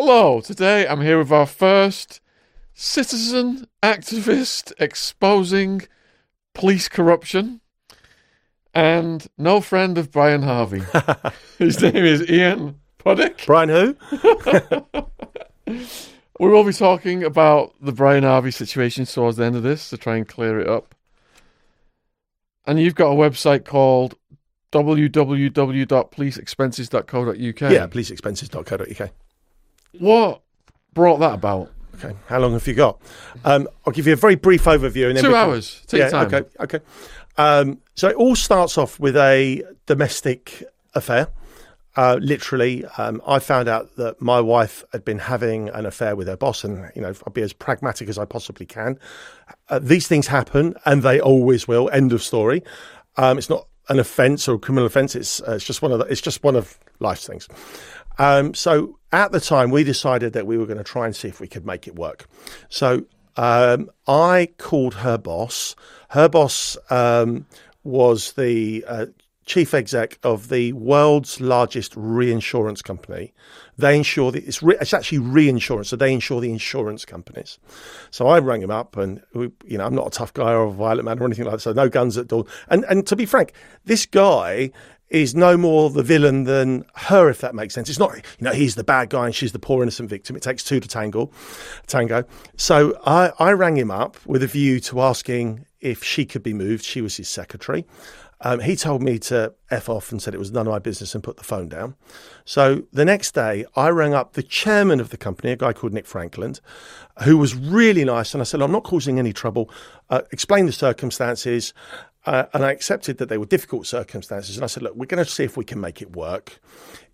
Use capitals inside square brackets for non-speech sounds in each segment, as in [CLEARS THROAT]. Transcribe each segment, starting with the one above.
Hello, today I'm here with our first citizen activist exposing police corruption and no friend of Brian Harvey. [LAUGHS] His name is Ian Puddick. Brian who? [LAUGHS] We will be talking about the Brian Harvey situation towards the end of this to try and clear it up. And you've got a website called www.policeexpenses.co.uk. Yeah, policeexpenses.co.uk. What brought that about? Okay, how long have you got? Um, I'll give you a very brief overview. And then Two hours. Take your time. Okay, okay. Um, so it all starts off with a domestic affair. Uh, literally, um, I found out that my wife had been having an affair with her boss, and you know, I'll be as pragmatic as I possibly can. Uh, these things happen, and they always will. End of story. Um, it's not an offence or a criminal offence. It's uh, it's just one of the, it's just one of life's things. Um, so at the time, we decided that we were going to try and see if we could make it work. So um, I called her boss. Her boss um, was the uh, chief exec of the world's largest reinsurance company. They insure the, it's, re, it's actually reinsurance, so they insure the insurance companies. So I rang him up, and we, you know I'm not a tough guy or a violent man or anything like that. So no guns at door. And and to be frank, this guy is no more the villain than her, if that makes sense. It's not, you know, he's the bad guy and she's the poor innocent victim. It takes two to tangle, tango. So I, I rang him up with a view to asking if she could be moved. She was his secretary. Um, he told me to F off and said it was none of my business and put the phone down. So the next day, I rang up the chairman of the company, a guy called Nick Frankland, who was really nice. And I said, I'm not causing any trouble. Uh, explain the circumstances. Uh, and I accepted that they were difficult circumstances. And I said, look, we're going to see if we can make it work.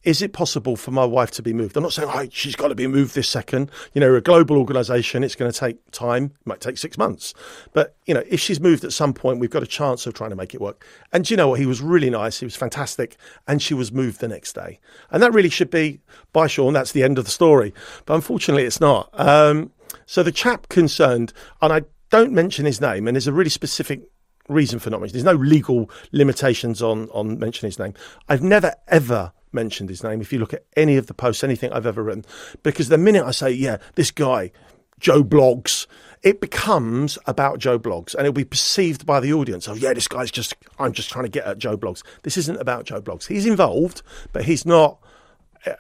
Is it possible for my wife to be moved? I'm not saying, oh, she's got to be moved this second. You know, a global organization. It's going to take time. It might take six months. But, you know, if she's moved at some point, we've got a chance of trying to make it work. And you know what? He was really nice. He was fantastic. And she was moved the next day. And that really should be, by Sean, that's the end of the story. But unfortunately, it's not. Um, so the chap concerned, and I don't mention his name, and there's a really specific reason for not mentioning. There's no legal limitations on on mentioning his name. I've never ever mentioned his name. If you look at any of the posts, anything I've ever written, because the minute I say, yeah, this guy, Joe Bloggs, it becomes about Joe Bloggs, and it'll be perceived by the audience. Oh, yeah, this guy's just I'm just trying to get at Joe Bloggs. This isn't about Joe Bloggs. He's involved, but he's not.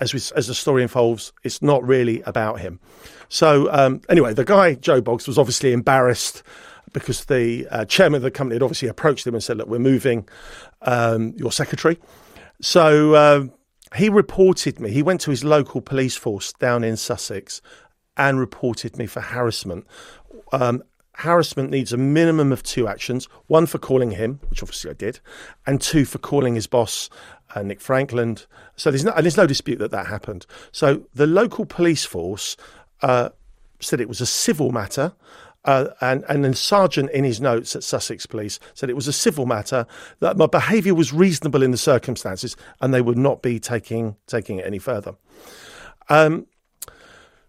As we, as the story unfolds, it's not really about him. So um, anyway, the guy Joe Bloggs was obviously embarrassed because the uh, chairman of the company had obviously approached him and said, "Look, we're moving um, your secretary." So uh, he reported me. He went to his local police force down in Sussex and reported me for harassment. Um, harassment needs a minimum of two actions: one for calling him, which obviously I did, and two for calling his boss. Uh, Nick Frankland. So there's no, and there's no dispute that that happened. So the local police force uh, said it was a civil matter. Uh, and and then sergeant in his notes at Sussex Police said it was a civil matter that my behaviour was reasonable in the circumstances, and they would not be taking taking it any further. Um,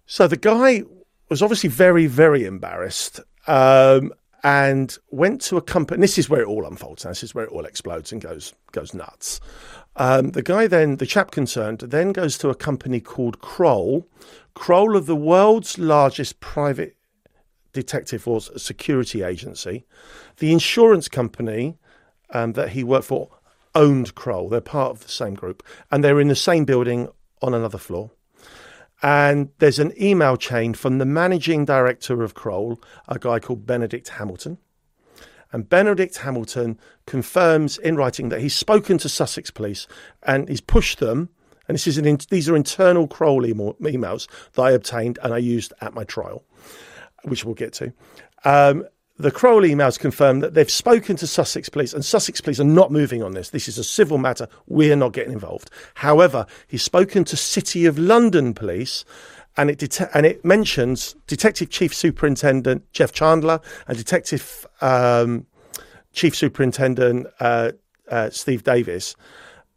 so the guy was obviously very very embarrassed. Um, and went to a company. This is where it all unfolds. Now. This is where it all explodes and goes goes nuts. Um, the guy then, the chap concerned, then goes to a company called Kroll. Kroll are the world's largest private detective force security agency. The insurance company um, that he worked for owned Kroll. They're part of the same group, and they're in the same building on another floor. And there's an email chain from the managing director of Kroll, a guy called Benedict Hamilton. And Benedict Hamilton confirms in writing that he's spoken to Sussex Police and he's pushed them. And this is an these are internal Kroll emails that I obtained and I used at my trial, which we'll get to. Um, the Kroll emails confirm that they've spoken to Sussex Police, and Sussex Police are not moving on this. This is a civil matter. We're not getting involved. However, he's spoken to City of London Police, and it det- and it mentions Detective Chief Superintendent Jeff Chandler and Detective um, Chief Superintendent uh, uh, Steve Davis.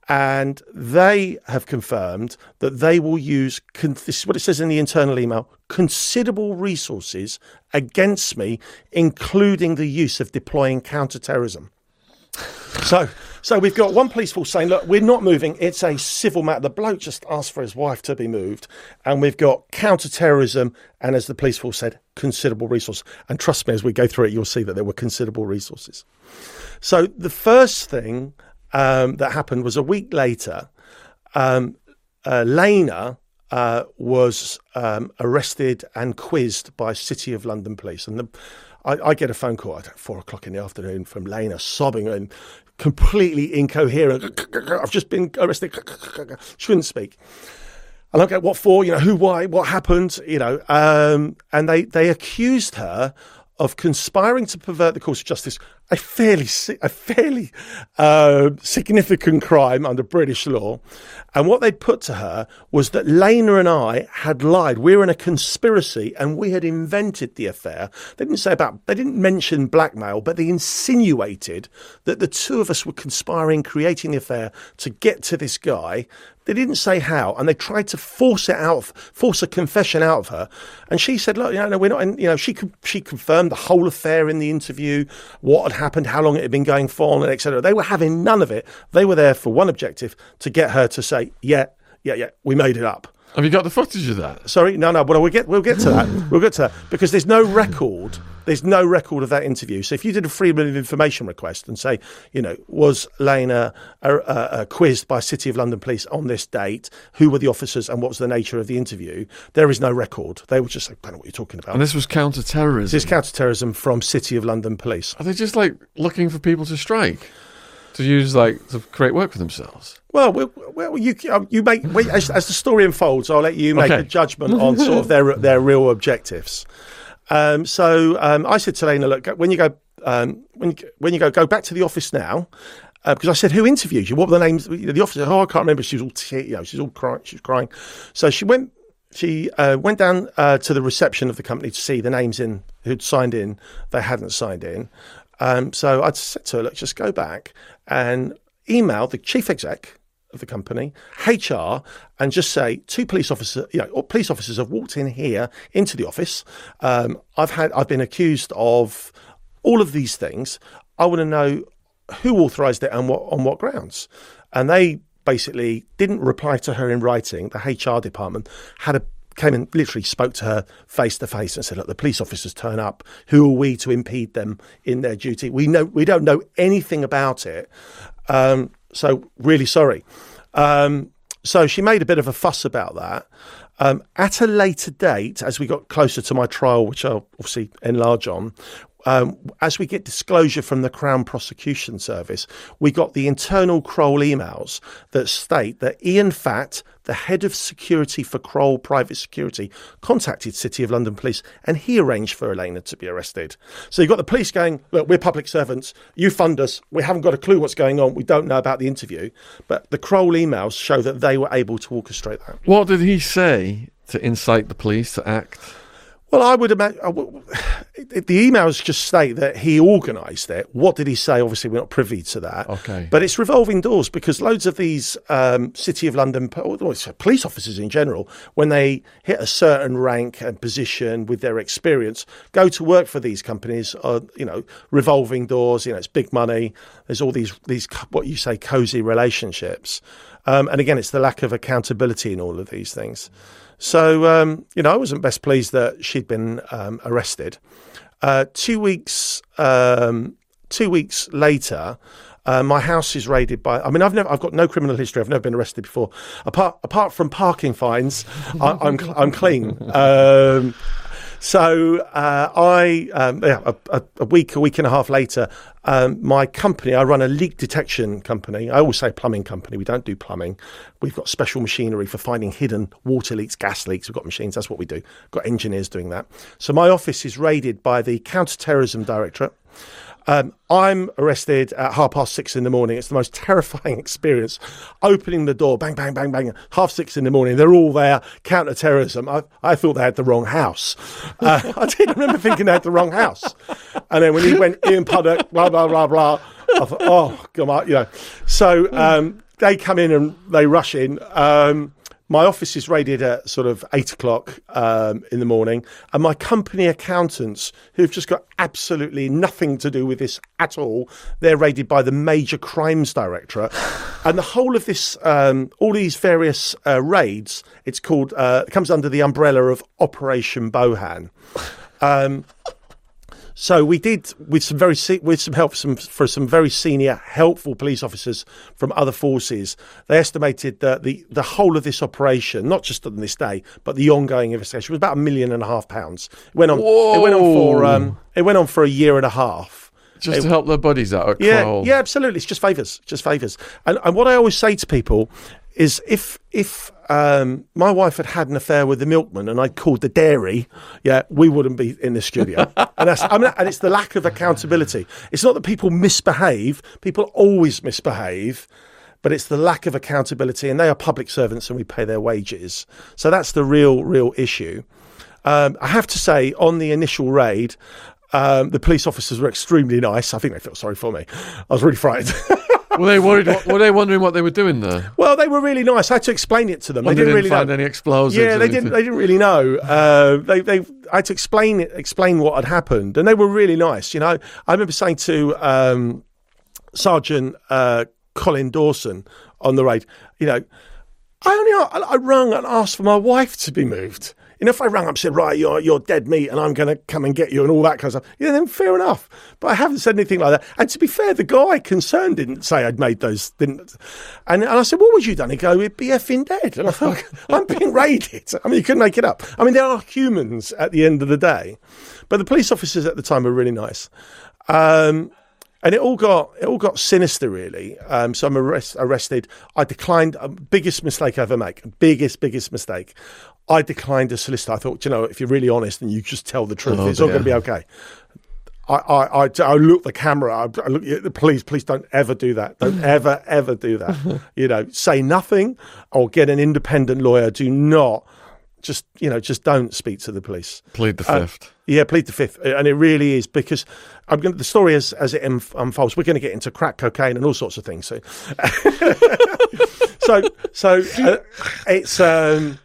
And they have confirmed that they will use, this is what it says in the internal email, considerable resources against me, including the use of deploying counterterrorism. So So we've got one police force saying, look, we're not moving. It's a civil matter. The bloke just asked for his wife to be moved. And we've got counter-terrorism and, as the police force said, considerable resources. And trust me, as we go through it, you'll see that there were considerable resources. So the first thing um, that happened was a week later, um, uh, Lena uh, was um, arrested and quizzed by City of London police. And the, I, I, get a phone call at four o'clock in the afternoon from Lena sobbing and completely incoherent. I've just been arrested. She couldn't speak. And I go, what for? You know, who, why, what happened? You know, um, and they, they accused her of conspiring to pervert the course of justice, a fairly a fairly uh, significant crime under British law. And what they'd put to her was that Lena and I had lied. We were in a conspiracy and we had invented the affair. They didn't say about, they didn't mention blackmail, but they insinuated that the two of us were conspiring, creating the affair to get to this guy. They didn't say how, and they tried to force it out, force a confession out of her. And she said, "Look, you know, we're not." In, you know, she she confirmed the whole affair in the interview, what had happened, how long it had been going for, and etc. They were having none of it. They were there for one objective: to get her to say, "Yeah, yeah, yeah, we made it up." Have you got the footage of that? Sorry, no, no. But we'll get we'll get to that. we'll get to that because there's no record there's no record of that interview. So if you did a freedom of information request and say, you know, was Lena uh, uh, uh, quizzed by City of London Police on this date? Who were the officers and what was the nature of the interview? There is no record. They would just say, I don't know what you're talking about. And this was counter terrorism. This is counter terrorism from City of London Police. Are they just like looking for people to strike? To use like to create work for themselves. Well, well, well you um, you make as, as, the story unfolds. I'll let you make okay. a judgment on sort of their [LAUGHS] their real objectives. Um, so um, I said to Lena, look, when you go, um, when, you, when you go, go back to the office now. Uh, because I said, who interviewed you? What were the names? The officer, oh, I can't remember. She was all, te- you know, she's all crying. She was crying. So she went, she uh, went down uh, to the reception of the company to see the names in who'd signed in. They hadn't signed in. Um, so I said to her, look, just go back and email the chief exec of the company, HR, and just say two police officers, you know, police officers have walked in here into the office. Um, I've had, I've been accused of all of these things. I want to know who authorised it and what on what grounds. And they basically didn't reply to her in writing. The HR department had a came and literally spoke to her face to face and said, "Look, the police officers turn up. Who are we to impede them in their duty? We know we don't know anything about it." Um, so really sorry. Um, so she made a bit of a fuss about that. Um, at a later date, as we got closer to my trial, which I'll obviously enlarge on, um, as we get disclosure from the Crown Prosecution Service, we got the internal Kroll emails that state that Ian Fatt, the head of security for Kroll Private Security, contacted City of London Police and he arranged for Elena to be arrested. So you've got the police going, Look, we're public servants, you fund us, we haven't got a clue what's going on, we don't know about the interview. But the Kroll emails show that they were able to orchestrate that. What did he say to incite the police to act? Well, I would imagine [SIGHS] the emails just state that he organised it. What did he say? Obviously, we're not privy to that. Okay. But it's revolving doors because loads of these um, City of London police officers in general, when they hit a certain rank and position with their experience, go to work for these companies. Are you know revolving doors? You know, it's big money. There's all these these what you say cozy relationships, um, and again, it's the lack of accountability in all of these things. So, um, you know, I wasn't best pleased that she'd been um, arrested. Uh, two weeks, um, two weeks later, uh, my house is raided by. I mean, I've never, I've got no criminal history. I've never been arrested before. Apart, apart from parking fines, I, am I'm, I'm clean. Um, so uh, I, um, yeah, a, a, week, a week and a half later, um, my company, I run a leak detection company. I always say plumbing company. We don't do plumbing. We've got special machinery for finding hidden water leaks, gas leaks. We've got machines. That's what we do. We've got engineers doing that. So my office is raided by the counterterrorism Directorate. Um, I'm arrested at half past six in the morning. It's the most terrifying [LAUGHS] experience. Opening the door, bang, bang, bang, bang, half six in the morning. They're all there, counter terrorism. I, I thought they had the wrong house. Uh, [LAUGHS] I did remember thinking they had the wrong house. And then when he went Ian Puddick, blah, blah, blah, blah, I thought, oh, come on, you know. So um, they come in and they rush in. Um, my office is raided at sort of eight o'clock um, in the morning, and my company accountants, who've just got absolutely nothing to do with this at all, they're raided by the Major Crimes Directorate, [SIGHS] and the whole of this, um, all these various uh, raids, it's called, uh, it comes under the umbrella of Operation Bohan. Um, so we did with some very with some help from, for some very senior, helpful police officers from other forces. They estimated that the the whole of this operation, not just on this day, but the ongoing investigation, was about a million and a half pounds. It went on. It went on for um, it went on for a year and a half. Just to help their buddies out Yeah, Kroll. yeah, absolutely. It's just favours, just favours. And, and what I always say to people is, if if um, my wife had had an affair with the milkman and I'd called the dairy, yeah, we wouldn't be in the studio. [LAUGHS] and that's, I mean, and it's the lack of accountability. It's not that people misbehave; people always misbehave. But it's the lack of accountability, and they are public servants, and we pay their wages. So that's the real, real issue. Um, I have to say, on the initial raid, um, the police officers were extremely nice. I think they felt sorry for me. I was really frightened. [LAUGHS] Were they worried? What, were they wondering what they were doing there? well, they were really nice. I had to explain it to them. Or they they didn't didn't really find know. any explosives. Yeah, they didn't. They didn't really know. Uh, they, they, I had to explain it, explain what had happened, and they were really nice. You know, I remember saying to um, Sergeant uh, Colin Dawson on the raid, you know, I only I, I rung and asked for my wife to be moved. You know, if I rang up and said, right, you're, you're dead meat and I'm going to come and get you and all that kind of stuff, yeah, then fair enough. But I haven't said anything like that. And to be fair, the guy concerned didn't say I'd made those, didn't. And, and I said, what would you done? He'd go, we'd be effing dead. And I thought, [LAUGHS] I'm being raided. I mean, you couldn't make it up. I mean, there are humans at the end of the day. But the police officers at the time were really nice. Um, and it all got it all got sinister, really. Um, so I'm arrest, arrested. I declined. Uh, biggest mistake I ever make. Biggest biggest mistake. I declined a solicitor. I thought, you know, if you're really honest and you just tell the truth, Oh, it's all going to be okay. I, I, I, I look at the camera. I, I look police. Please don't ever do that. Don't [LAUGHS] ever, ever do that. You know, say nothing or get an independent lawyer. Do not just, you know, just don't speak to the police. Plead the Uh, fifth. Yeah, plead the fifth, and it really is because I'm going. The story as as it unfolds, we're going to get into crack cocaine and all sorts of things. So, [LAUGHS] so, so uh, it's um,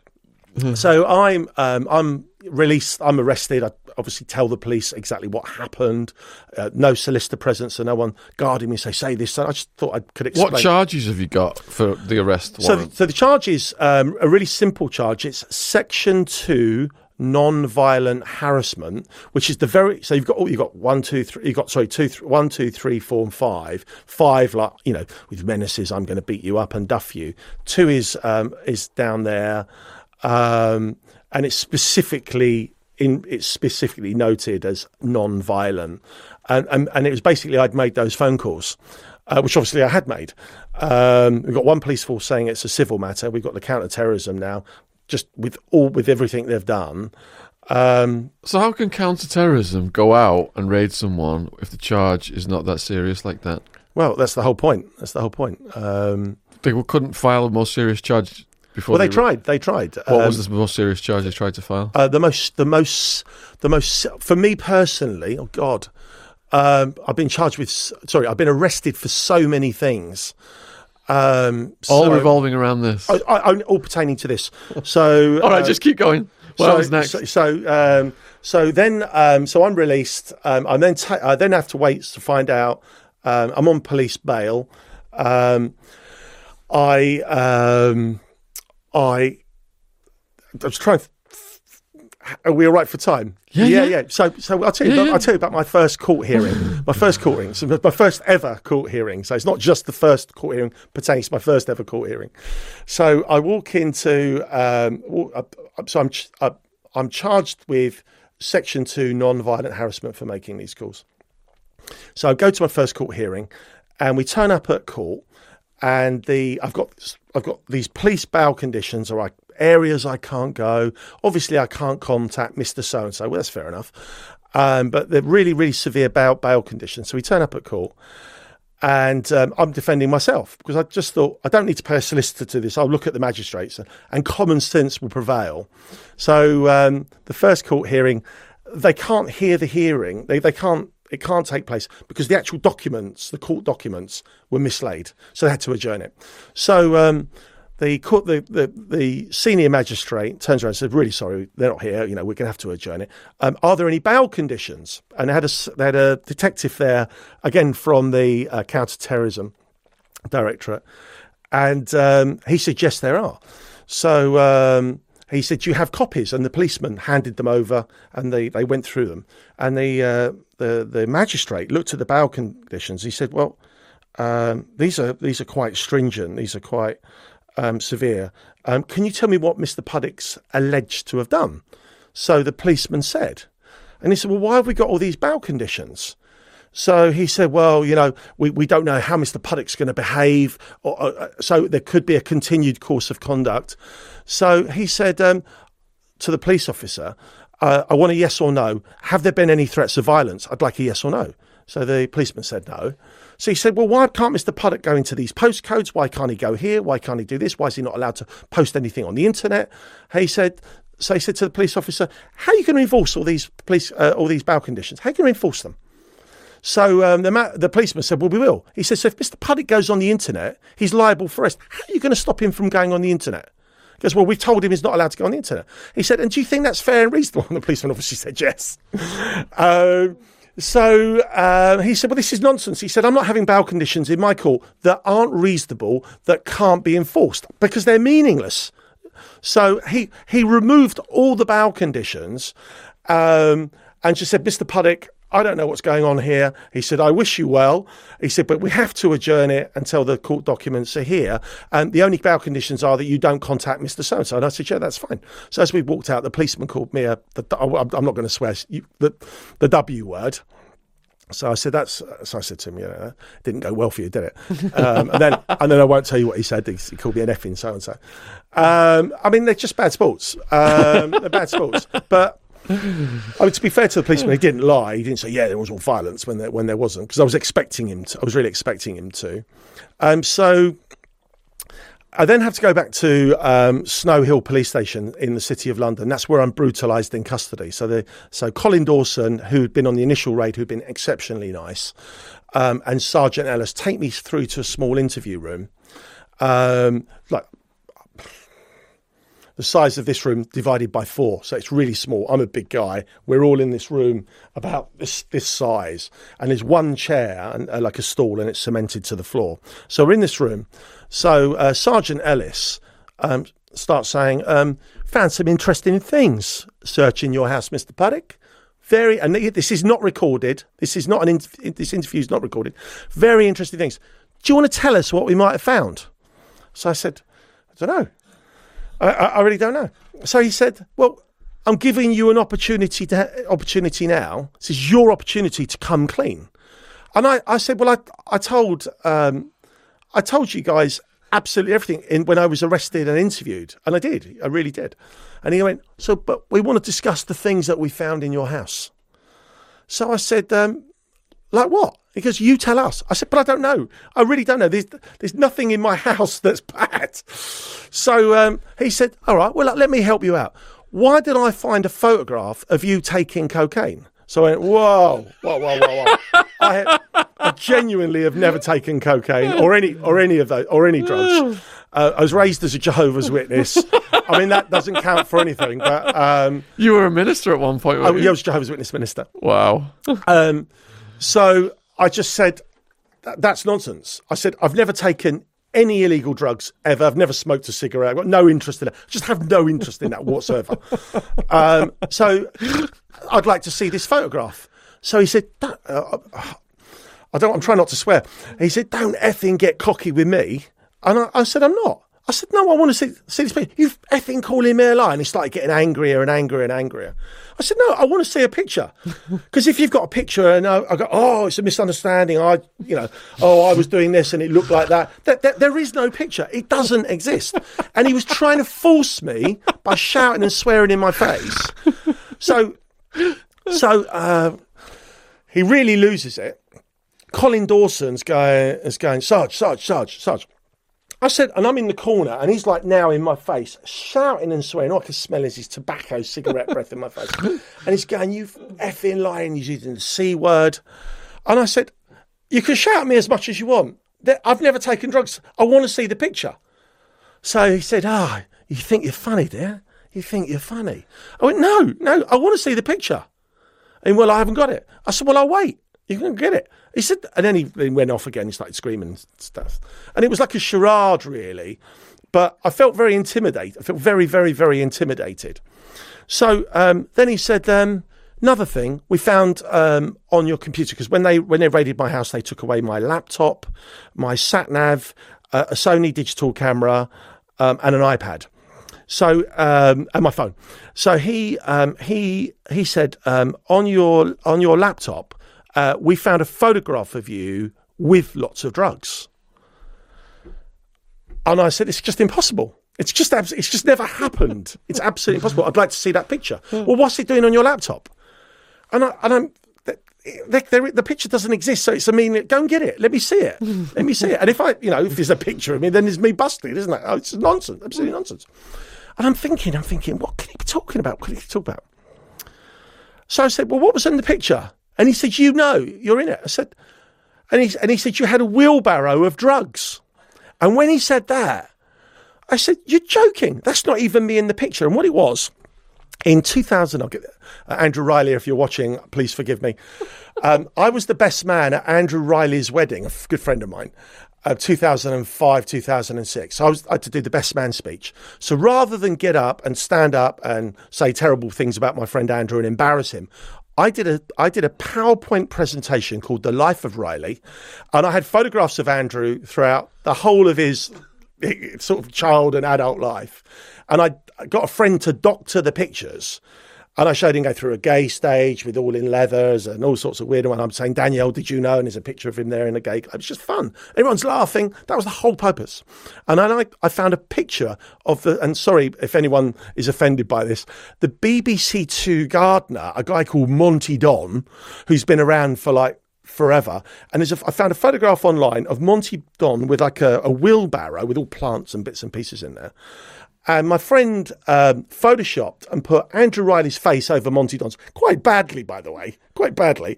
so I'm um, I'm released. I'm arrested. I obviously tell the police exactly what happened. Uh, no solicitor present, so no one guarding me. Say say this. So I just thought I could explain. What charges have you got for the arrest So, warrant? so the charge is um, a really simple charge. It's Section Two non-violent harassment, which is the very so you've got oh, you've got one, two, three. You've got sorry, two, th- one, two, three, four, and five. Five, like you know, with menaces, I'm going to beat you up and duff you. Two is um, is down there, um, and it's specifically in it's specifically noted as non-violent, and and, and it was basically I'd made those phone calls uh, which obviously I had made. Um, we've got one police force saying it's a civil matter. We've got the counter-terrorism now, just with all with everything they've done. Um, so how can counter-terrorism go out and raid someone if the charge is not that serious like that? well, that's the whole point. That's the whole point. Um, They couldn't file a more serious charge before. well, they ra- tried. They tried. What Um, was the most serious charge they tried to file? Uh, the most, the most, the most. For me personally, oh God, um, I've been charged with. Sorry, I've been arrested for so many things. Um, All so- revolving around this. I, I, all pertaining to this. So, [LAUGHS] All right, uh, just keep going. What so, was next? So, so, um, so then, um, so I'm released. Um, I then ta- I then have to wait to find out. Um, I'm on police bail. Um, I, um, I, I was trying. Are we all right for time? Yeah, yeah, yeah. So, so I'll tell you. Yeah, about, yeah. I'll tell you about my first court hearing. [LAUGHS] my first court hearing. So my first ever court hearing. So it's not just the first court hearing pertaining to my first ever court hearing. So I walk into. Um, wa- up- up- so I'm ch- I'm charged with Section Two non-violent harassment for making these calls. So I go to my first court hearing, and we turn up at court, and the I've got I've got these police bail conditions, or I, areas I can't go. Obviously, I can't contact Mister So and So. Well, that's fair enough. Um, but they're really, really severe bail bail conditions. So we turn up at court, and um, I'm defending myself because I just thought I don't need to pay a solicitor to this. I'll look at the magistrates, and, and common sense will prevail. So um, the first court hearing, they can't hear the hearing. They they can't. It can't take place because the actual documents, the court documents, were mislaid. So they had to adjourn it. So um, the court, the, the, the senior magistrate turns around and says, "Really sorry, they're not here. You know, we're going to have to adjourn it. Um, are there any bail conditions?" And they had a they had a detective there again from the uh, counter-terrorism directorate, and um, he "Yes, there are." So um, he said, "Do you have copies?" And the policeman handed them over, and they, they went through them. And the uh, the the magistrate looked at the bail conditions. He said, "Well, um, these are these are quite stringent. These are quite um, severe. Um, can you tell me what Mr. Puddick's alleged to have done?" So the policeman said, and he said, "Well, why have we got all these bail conditions?" So he said, "Well, you know, we, we don't know how Mr. Puddick's going to behave, or, uh, so there could be a continued course of conduct." So he said um, to the police officer, uh, "I want a yes or no. Have there been any threats of violence? I'd like a yes or no." So the policeman said no. So he said, "Well, why can't Mr. Puddick go into these postcodes? Why can't he go here? Why can't he do this? Why is he not allowed to post anything on the internet?" He said. So he said to the police officer, "How are you going to enforce all these police, uh, all these bail conditions? How are you going to enforce them?" So um, the, ma- the policeman said, Well, we will. He said, So if Mr. Puddick goes on the internet, he's liable for arrest. How are you going to stop him from going on the internet? Goes, Well, we've told him he's not allowed to go on the internet. He said, And do you think that's fair and reasonable? [LAUGHS] And the policeman obviously said, Yes. um, so uh, he said, Well, this is nonsense. He said, I'm not having bail conditions in my court that aren't reasonable, that can't be enforced because they're meaningless. So he, he removed all the bail conditions um, and just said, Mr. Puddick, I don't know what's going on here. He said, I wish you well. He said, but we have to adjourn it until the court documents are here. And the only bail conditions are that you don't contact Mr. So and so. And I said, yeah, that's fine. So as we walked out, the policeman called me a, the, I'm not going to swear, the, the W word. So I said, "That's." So I said to him, "You know, didn't go well for you, did it?" Um, and then, and then I won't tell you what he said. He, called me an effing so and so. I mean, they're just bad sports. Um, they're bad sports. But [LAUGHS] I mean, to be fair to the policeman, he didn't lie. He didn't say, "Yeah, there was all violence when there when there wasn't," because I was expecting him to. I was really expecting him to. Um, so I then have to go back to um, Snow Hill Police Station in the City of London. That's where I'm brutalised in custody. So, the, so Colin Dawson, who'd been on the initial raid, who'd been exceptionally nice, um, and Sergeant Ellis take me through to a small interview room, um, like the size of this room divided by four. So it's really small. I'm a big guy. We're all in this room about this this size, and there's one chair and uh, like a stool, and it's cemented to the floor. So we're in this room. So uh, Sergeant Ellis um, starts saying, um, "Found some interesting things searching your house, Mister Puddick." Very, and this is not recorded. This is not an. In, this interview is not recorded. Very interesting things. Do you want to tell us what we might have found? So I said, I don't know. I, I really don't know. So he said, "Well, I'm giving you an opportunity to opportunity now. This is your opportunity to come clean." And I, I said, "Well, I, I told, um, I told you guys absolutely everything in, when I was arrested and interviewed, and I did. I really did." And he went, "So, but we want to discuss the things that we found in your house." So I said, um, "Like what?" He goes, "You tell us." I said, "But I don't know. I really don't know. There's there's nothing in my [LAUGHS] house that's bad." So um, he said, "All right, well, let me help you out. Why did I find a photograph of you taking cocaine?" So I went, "Whoa, whoa, whoa, whoa, whoa!" I, I genuinely have never taken cocaine or any or any of those or any drugs. Uh, I was raised as a Jehovah's Witness. I mean, that doesn't count for anything. But um, You were a minister at one point, I, weren't yeah, you? I was a Jehovah's Witness minister. Wow. Um, so I just said, that's nonsense. I said, I've never taken any illegal drugs ever. I've never smoked a cigarette. I've got no interest in it. Just have no interest in that whatsoever. [LAUGHS] um, so I'd like to see this photograph. So he said, "Don't- uh, I don't, I'm trying not to swear. He said, don't effing get cocky with me. And I, I said, I'm not. I said, no, I want to see, see this picture. You effing calling me a lie. And he started getting angrier and angrier and angrier. I said, no, I want to see a picture. [LAUGHS] Because if you've got a picture and I, I go, oh, it's a misunderstanding. I, you know, oh, I was doing this and it looked like that. There, there, there is no picture. It doesn't exist. And he was trying to force me by shouting and swearing in my face. So, so, uh, he really loses it. Colin Dawson's going, is going, Sarge, Sarge, Sarge, Sarge. I said, and I'm in the corner, and he's like now in my face, shouting and swearing. All I can smell is his tobacco cigarette breath in my face. [LAUGHS] And he's going, You effing lying, he's using the C word. And I said, You can shout at me as much as you want. I've never taken drugs. I want to see the picture. So he said, "Ah, you think you're funny, dear? You think you're funny?" I went, "No, no, I want to see the picture." And well, I haven't got it. I said, "Well, I'll wait. You can get it." He said, and then he, he went off again. He started screaming and stuff, and it was like a charade, really. But I felt very intimidated. I felt very, very, very intimidated. So um, then he said, um, another thing we found um, on your computer because when they when they raided my house, they took away my laptop, my sat nav, uh, a Sony digital camera, um, and an iPad. So um, and my phone. So he um, he he said um, on your on your laptop, uh, we found a photograph of you with lots of drugs. And I said, it's just impossible. It's just abs- it's just never happened. [LAUGHS] It's absolutely impossible. I'd like to see that picture. Well, what's it doing on your laptop? And I and I'm the, the, the picture doesn't exist, so it's I mean, go and get it. Let me see it. [LAUGHS] Let me see it. And if I, you know, if there's a picture of me, then there's me busted, isn't it? Oh, it's nonsense, absolutely nonsense. And I'm thinking, I'm thinking, what could he be talking about? What could he talk about? So I said, well, what was in the picture? And he said, you know, you're in it. I said, and he and he said you had a wheelbarrow of drugs. And when he said that, I said, You're joking. That's not even me in the picture. And what it was, in 2000, I'll get uh, Andrew Riley, if you're watching, please forgive me. [LAUGHS] Um, I was the best man at Andrew Riley's wedding, a f- good friend of mine, uh, 2005, 2006. So I, was, I had to do the best man speech. So rather than get up and stand up and say terrible things about my friend Andrew and embarrass him, I did a I did a PowerPoint presentation called The Life of Riley, and I had photographs of Andrew throughout the whole of his sort of child and adult life. And I got a friend to doctor the pictures. And I showed him go through a gay stage with all in leathers and all sorts of weird ones. I'm saying, Danielle, did you know? And there's a picture of him there in a gay club. It's just fun. Everyone's laughing. That was the whole purpose. And then I, I found a picture of the, and sorry if anyone is offended by this, the BBC Two gardener, a guy called Monty Don, who's been around for like forever. And there's a, I found a photograph online of Monty Don with like a, a wheelbarrow with all plants and bits and pieces in there. And my friend um, photoshopped and put Andrew Riley's face over Monty Don's quite badly, by the way, quite badly.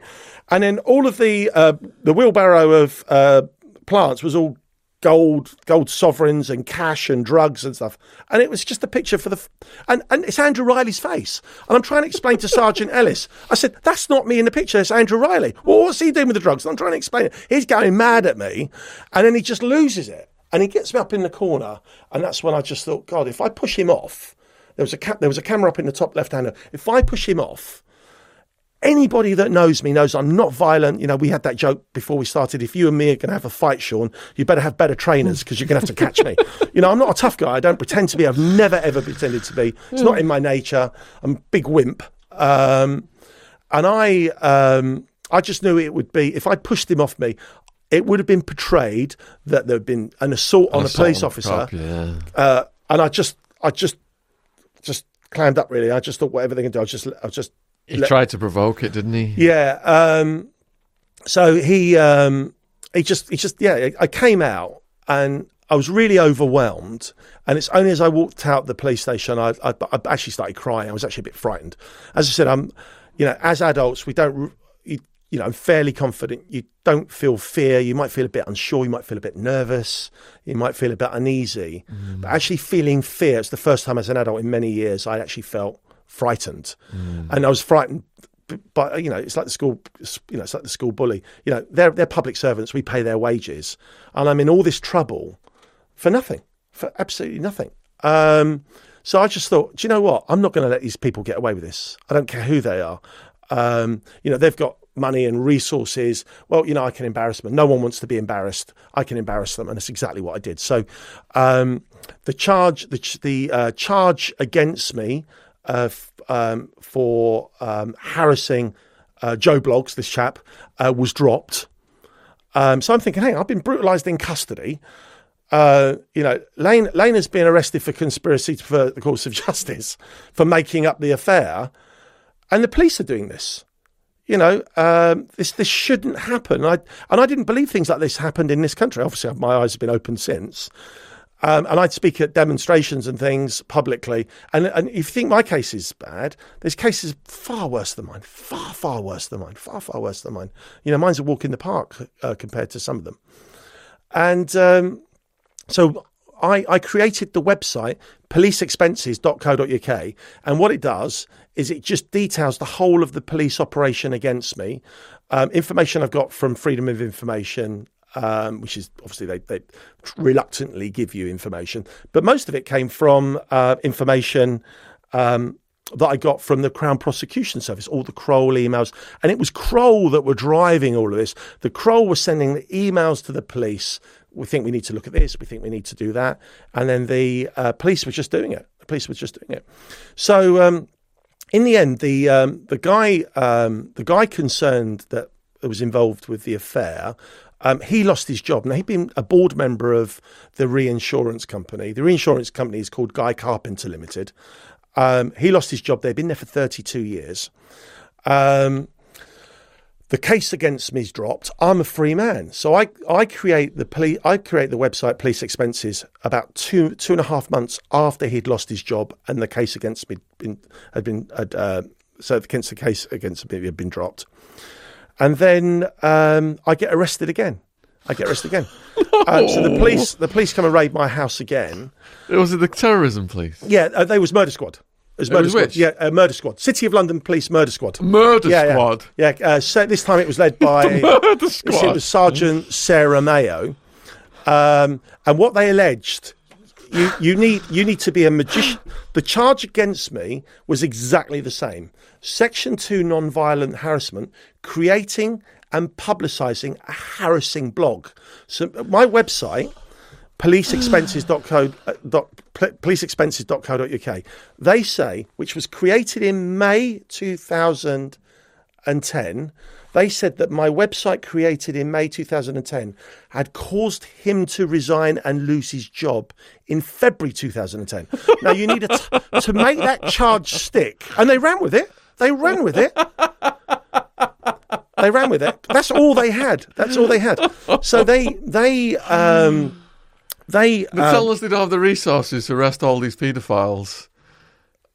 And then all of the uh, the wheelbarrow of uh, plants was all gold, gold sovereigns and cash and drugs and stuff. And it was just a picture for the, f- and, and it's Andrew Riley's face. And I'm trying to explain to Sergeant Ellis. I said, that's not me in the picture. It's Andrew Riley. Well, what's he doing with the drugs? And I'm trying to explain it. He's going mad at me. And then he just loses it. And he gets me up in the corner. And that's when I just thought, God, if I push him off, there was a ca- there was a camera up in the top left hander. If I push him off, anybody that knows me knows I'm not violent. You know, we had that joke before we started. If you and me are going to have a fight, Sean, you better have better trainers because you're going to have to catch me. [LAUGHS] you know, I'm not a tough guy. I don't pretend to be. I've never ever pretended to be. It's not in my nature. I'm a big wimp. Um, and I, um, I just knew it would be if I pushed him off me. It would have been portrayed that there had been an assault on a Assault police on officer, cop, yeah. uh, and I just, I just, just clammed up. Really, I just thought whatever they can do, I'll just, I'll just He let- tried to provoke it, didn't he? yeah. Um, so he um, he just he just yeah. I came out and I was really overwhelmed. And it's only as I walked out the police station I, I, I actually started crying. I was actually a bit frightened. As I said, I'm you know as adults we don't you, know I'm fairly confident. You don't feel fear. You might feel a bit unsure. You might feel a bit nervous. You might feel a bit uneasy. But actually feeling fear. It's the first time as an adult in many years I actually felt frightened, and I was frightened. But you know, it's like the school. You know, it's like the school bully. You know, they're they're public servants. We pay their wages, and I'm in all this trouble for nothing, for absolutely nothing. Um, so I just thought, do you know what? I'm not going to let these people get away with this. I don't care who they are. Um, you know, they've got money and resources. Well, you know, I can embarrass them. No one wants to be embarrassed. I can embarrass them, and that's exactly what I did. So, um, the charge, the the uh, charge against me uh, f- um, for um, harassing uh, Joe Bloggs, this chap, uh, was dropped. Um, so I'm thinking, hey, I've been brutalised in custody. Uh, you know, Lane Lane has been arrested for conspiracy for the course of [LAUGHS] justice for making up the affair, and the police are doing this. You know, um, this this shouldn't happen. I and I didn't believe things like this happened in this country. Obviously, my eyes have been opened since. Um, and I'd speak at demonstrations and things publicly. And, and if you think my case is bad, there's cases far worse than mine, far, far worse than mine, far, far worse than mine. You know, mine's a walk in the park uh, compared to some of them. And um, so I, I created the website policeexpenses.co.uk, and what it does is it just details the whole of the police operation against me. Um, information I've got from Freedom of Information, um, which is obviously they, they reluctantly give you information, but most of it came from uh, information um, that I got from the Crown Prosecution Service, all the Kroll emails. And it was Kroll that were driving all of this. The Kroll was sending the emails to the police. We think we need to look at this. We think we need to do that. And then the uh, police were just doing it. The police was just doing it. So um, in the end, the um, the guy um, the guy concerned that was involved with the affair. Um, he lost his job. Now he'd been a board member of the reinsurance company. The reinsurance company is called Guy Carpenter Limited, um, he lost his job They'd been there for 32 years. Um, the case against me is dropped. I'm a free man, so I, I create the police. I create the website Police Expenses about two two and a half months after he'd lost his job and the case against me been, had been had, uh, so against the case against me had been dropped, and then um, I get arrested again. I get arrested again. Um, [LAUGHS] so the police the police come and raid my house again. It was it the terrorism police? Yeah, uh, they was murder squad. Was murder squad. which? Yeah, uh, murder squad. City of London Police Murder Squad. Murder yeah, squad. Yeah, yeah. Uh, so this time it was led [LAUGHS] by Murder squad. it was Sergeant Sarah Mayo, um, and what they alleged. You, you need you need to be a magician. The charge against me was exactly the same. Section two non-violent harassment, creating and publicising a harassing blog. So my website policeexpenses.co uh, policeexpenses.co.uk. They say, which was created in May 2010, they said that my website created in May 2010 had caused him to resign and lose his job in February 2010. now you need to make that charge stick, and they ran with it. They ran with it. They ran with it. That's all they had. That's all they had. So they they um, they The um, tellers they don't have the resources to arrest all these paedophiles,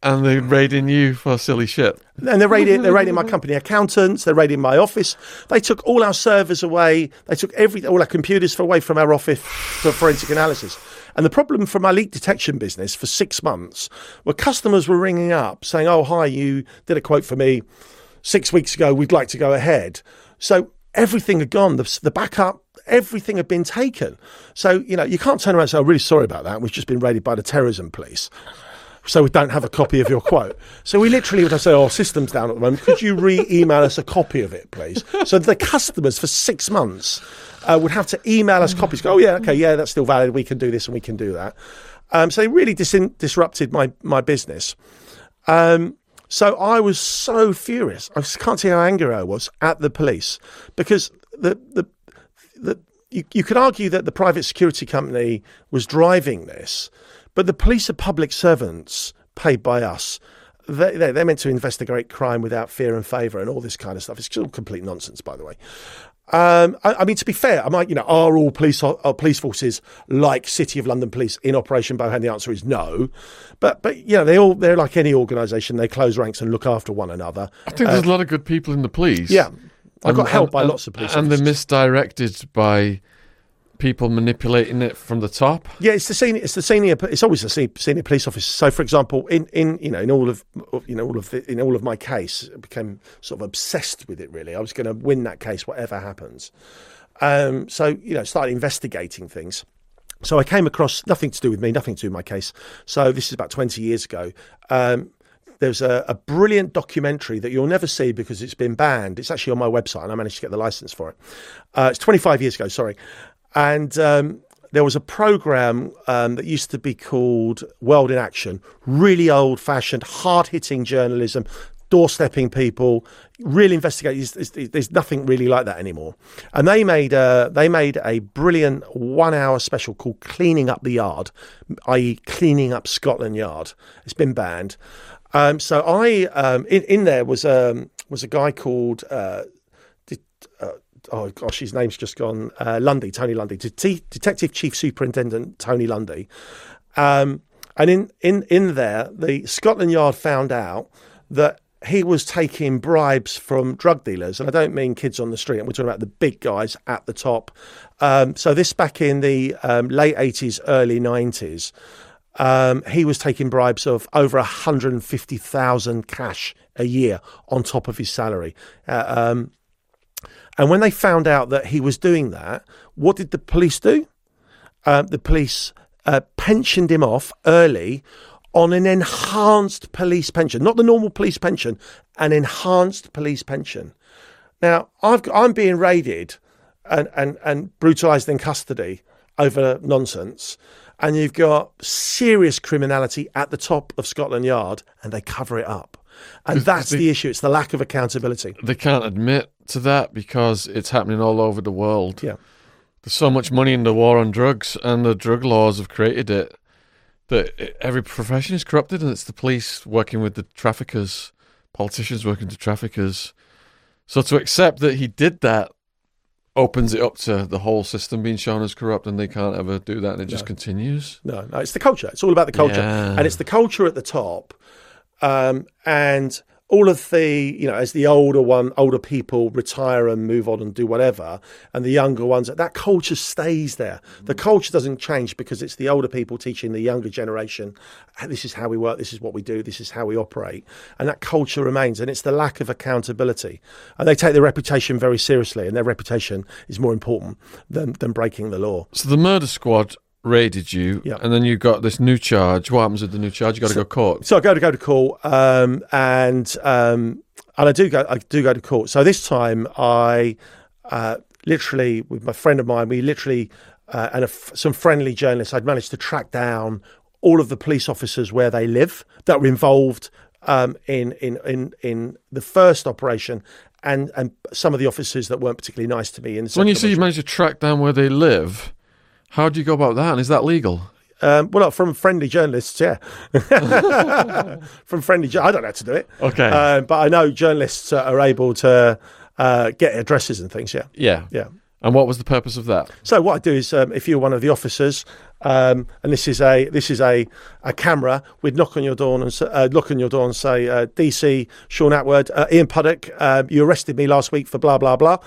and they're raiding you for silly shit. and they're raiding they're raiding my company accountants. They're raiding my office. They took all our servers away. They took every all our computers away from our office for forensic analysis. And the problem for my leak detection business for six months were customers were ringing up saying, "Oh, hi, you did a quote for me six weeks ago. We'd like to go ahead." So everything had gone. The, the backup, everything had been taken. So you know you can't turn around and say, "I'm really sorry about that. We've just been raided by the terrorism police." so we don't have a copy of your quote. So we literally would have say, oh, system's down at the moment. Could you re-email us a copy of it, please? So the customers for six months uh, would have to email us copies. Go, oh, yeah, okay, yeah, that's still valid. We can do this and we can do that. Um, so they really dis- disrupted my, my business. Um, so I was so furious. I can't see how angry I was at the police because the, the, the, you, you could argue that the private security company was driving this, but the police are public servants paid by us. They, they, they're meant to investigate crime without fear and favour and all this kind of stuff. It's all complete nonsense, by the way. Um, I, I mean, to be fair, I might, you know, are all police are police forces like City of London Police in Operation Bohan? The answer is no. But but you know, they all they're like any organisation. They close ranks and look after one another. I think there's a lot of good people in the police. Yeah, I got help by lots of police. and they're misdirected by people manipulating it from the top. Yeah, it's the senior. It's the senior. It's always the se- senior police officer. So, for example, in, in you know in all of you know all of the, in all of my case, I became sort of obsessed with it. Really, I was going to win that case, whatever happens. Um, so you know, started investigating things. So I came across nothing to do with me, nothing to do with my case. So this is about twenty years ago. Um, there's a, a brilliant documentary that you'll never see because it's been banned. It's actually on my website, and I managed to get the license for it. Uh, it's 25 years ago, sorry, and um, there was a program um, that used to be called World in Action. Really old-fashioned, hard-hitting journalism, doorstepping people, really investigating. There's, there's- nothing really like that anymore. And they made a, they made a brilliant one-hour special called "Cleaning Up the Yard," i.e., cleaning up Scotland Yard. It's been banned. Um, so I um, in in there was um, was a guy called. Uh, Det- uh, Oh gosh, his name's just gone. Uh, Lundy, Tony Lundy, Det- Detective Chief Superintendent Tony Lundy, um, and in, in in there, the Scotland Yard found out that he was taking bribes from drug dealers, and I don't mean kids on the street. We're talking about the big guys at the top. Um, so this back in the um, late eighties, early nineties. Um, he was taking bribes of over 150,000 cash a year on top of his salary. Uh, um, and when they found out that he was doing that, what did the police do? Uh, the police uh, pensioned him off early on an enhanced police pension, not the normal police pension, an enhanced police pension. Now, I've, I'm being raided and, and, and brutalised in custody over nonsense. And you've got serious criminality at the top of Scotland Yard, and they cover it up. And that's they- the issue. It's the lack of accountability. They can't admit to that because it's happening all over the world. Yeah. There's so much money in the war on drugs, and the drug laws have created it that every profession is corrupted, and it's the police working with the traffickers, politicians working with the traffickers. So to accept that he did that opens it up to the whole system being shown as corrupt, and they can't ever do that, and it just continues. No, no, it's the culture. It's all about the culture, Yeah. and it's the culture at the top, um, and all of the you know as the older one, older people retire and move on and do whatever, and the younger ones, that culture stays there. The culture doesn't change because it's the older people teaching the younger generation, "Ah, this is how we work, this is what we do, this is how we operate, and that culture remains. And it's the lack of accountability, and they take their reputation very seriously, and their reputation is more important than than breaking the law. So the murder squad raided you, Yeah. and then you got this new charge. What happens with the new charge? You got to go court. So I go to go to court, um, and um, and I do go I do go to court. So this time I uh, literally with my friend of mine, we literally uh, and a some friendly journalists, I'd managed to track down all of the police officers where they live that were involved um, in in in in the first operation. And, and some of the officers that weren't particularly nice to me. In the So when you say you managed to track down where they live, how do you go about that? And is that legal? um, well, from friendly journalists, yeah, [LAUGHS] from friendly. I don't know how to do it. Okay. Uh, but I know journalists uh, are able to uh, get addresses and things. Yeah, yeah. yeah. And what was the purpose of that? So what I do is, um, if you're one of the officers, um, and this is a this is a, a camera, we'd knock on your door and uh, knock on your door and say, uh, DC Sean Atwood, uh, Ian Puddick, uh, you arrested me last week for blah blah blah.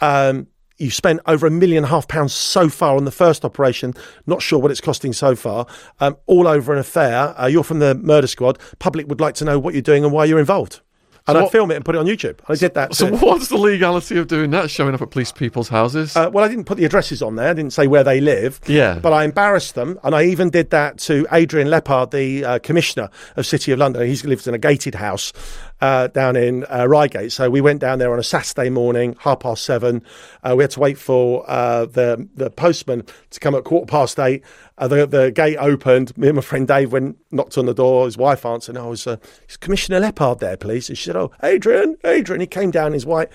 Um, you spent over a million and a half pounds so far on the first operation. Not sure what it's costing so far. Um, all over an affair. Uh, you're from the murder squad. Public would like to know what you're doing and why you're involved. And I'd what- film it and put it on YouTube. I did that. So to- what's the legality of doing that? Showing up at police people's houses? Uh, well, I didn't put the addresses on there. I didn't say where they live. Yeah. But I embarrassed them, and I even did that to Adrian Leppard, the uh, commissioner of City of London. He lives in a gated house uh, down in uh, Reigate. So we went down there on a Saturday morning, half past seven. Uh, we had to wait for uh, the the postman to come at quarter past eight. Uh, the the gate opened. Me and my friend Dave went knocked on the door. His wife answered. I was, uh, Commissioner Leppard there, please?" And she said, "Oh, Adrian, Adrian." He came down in his white.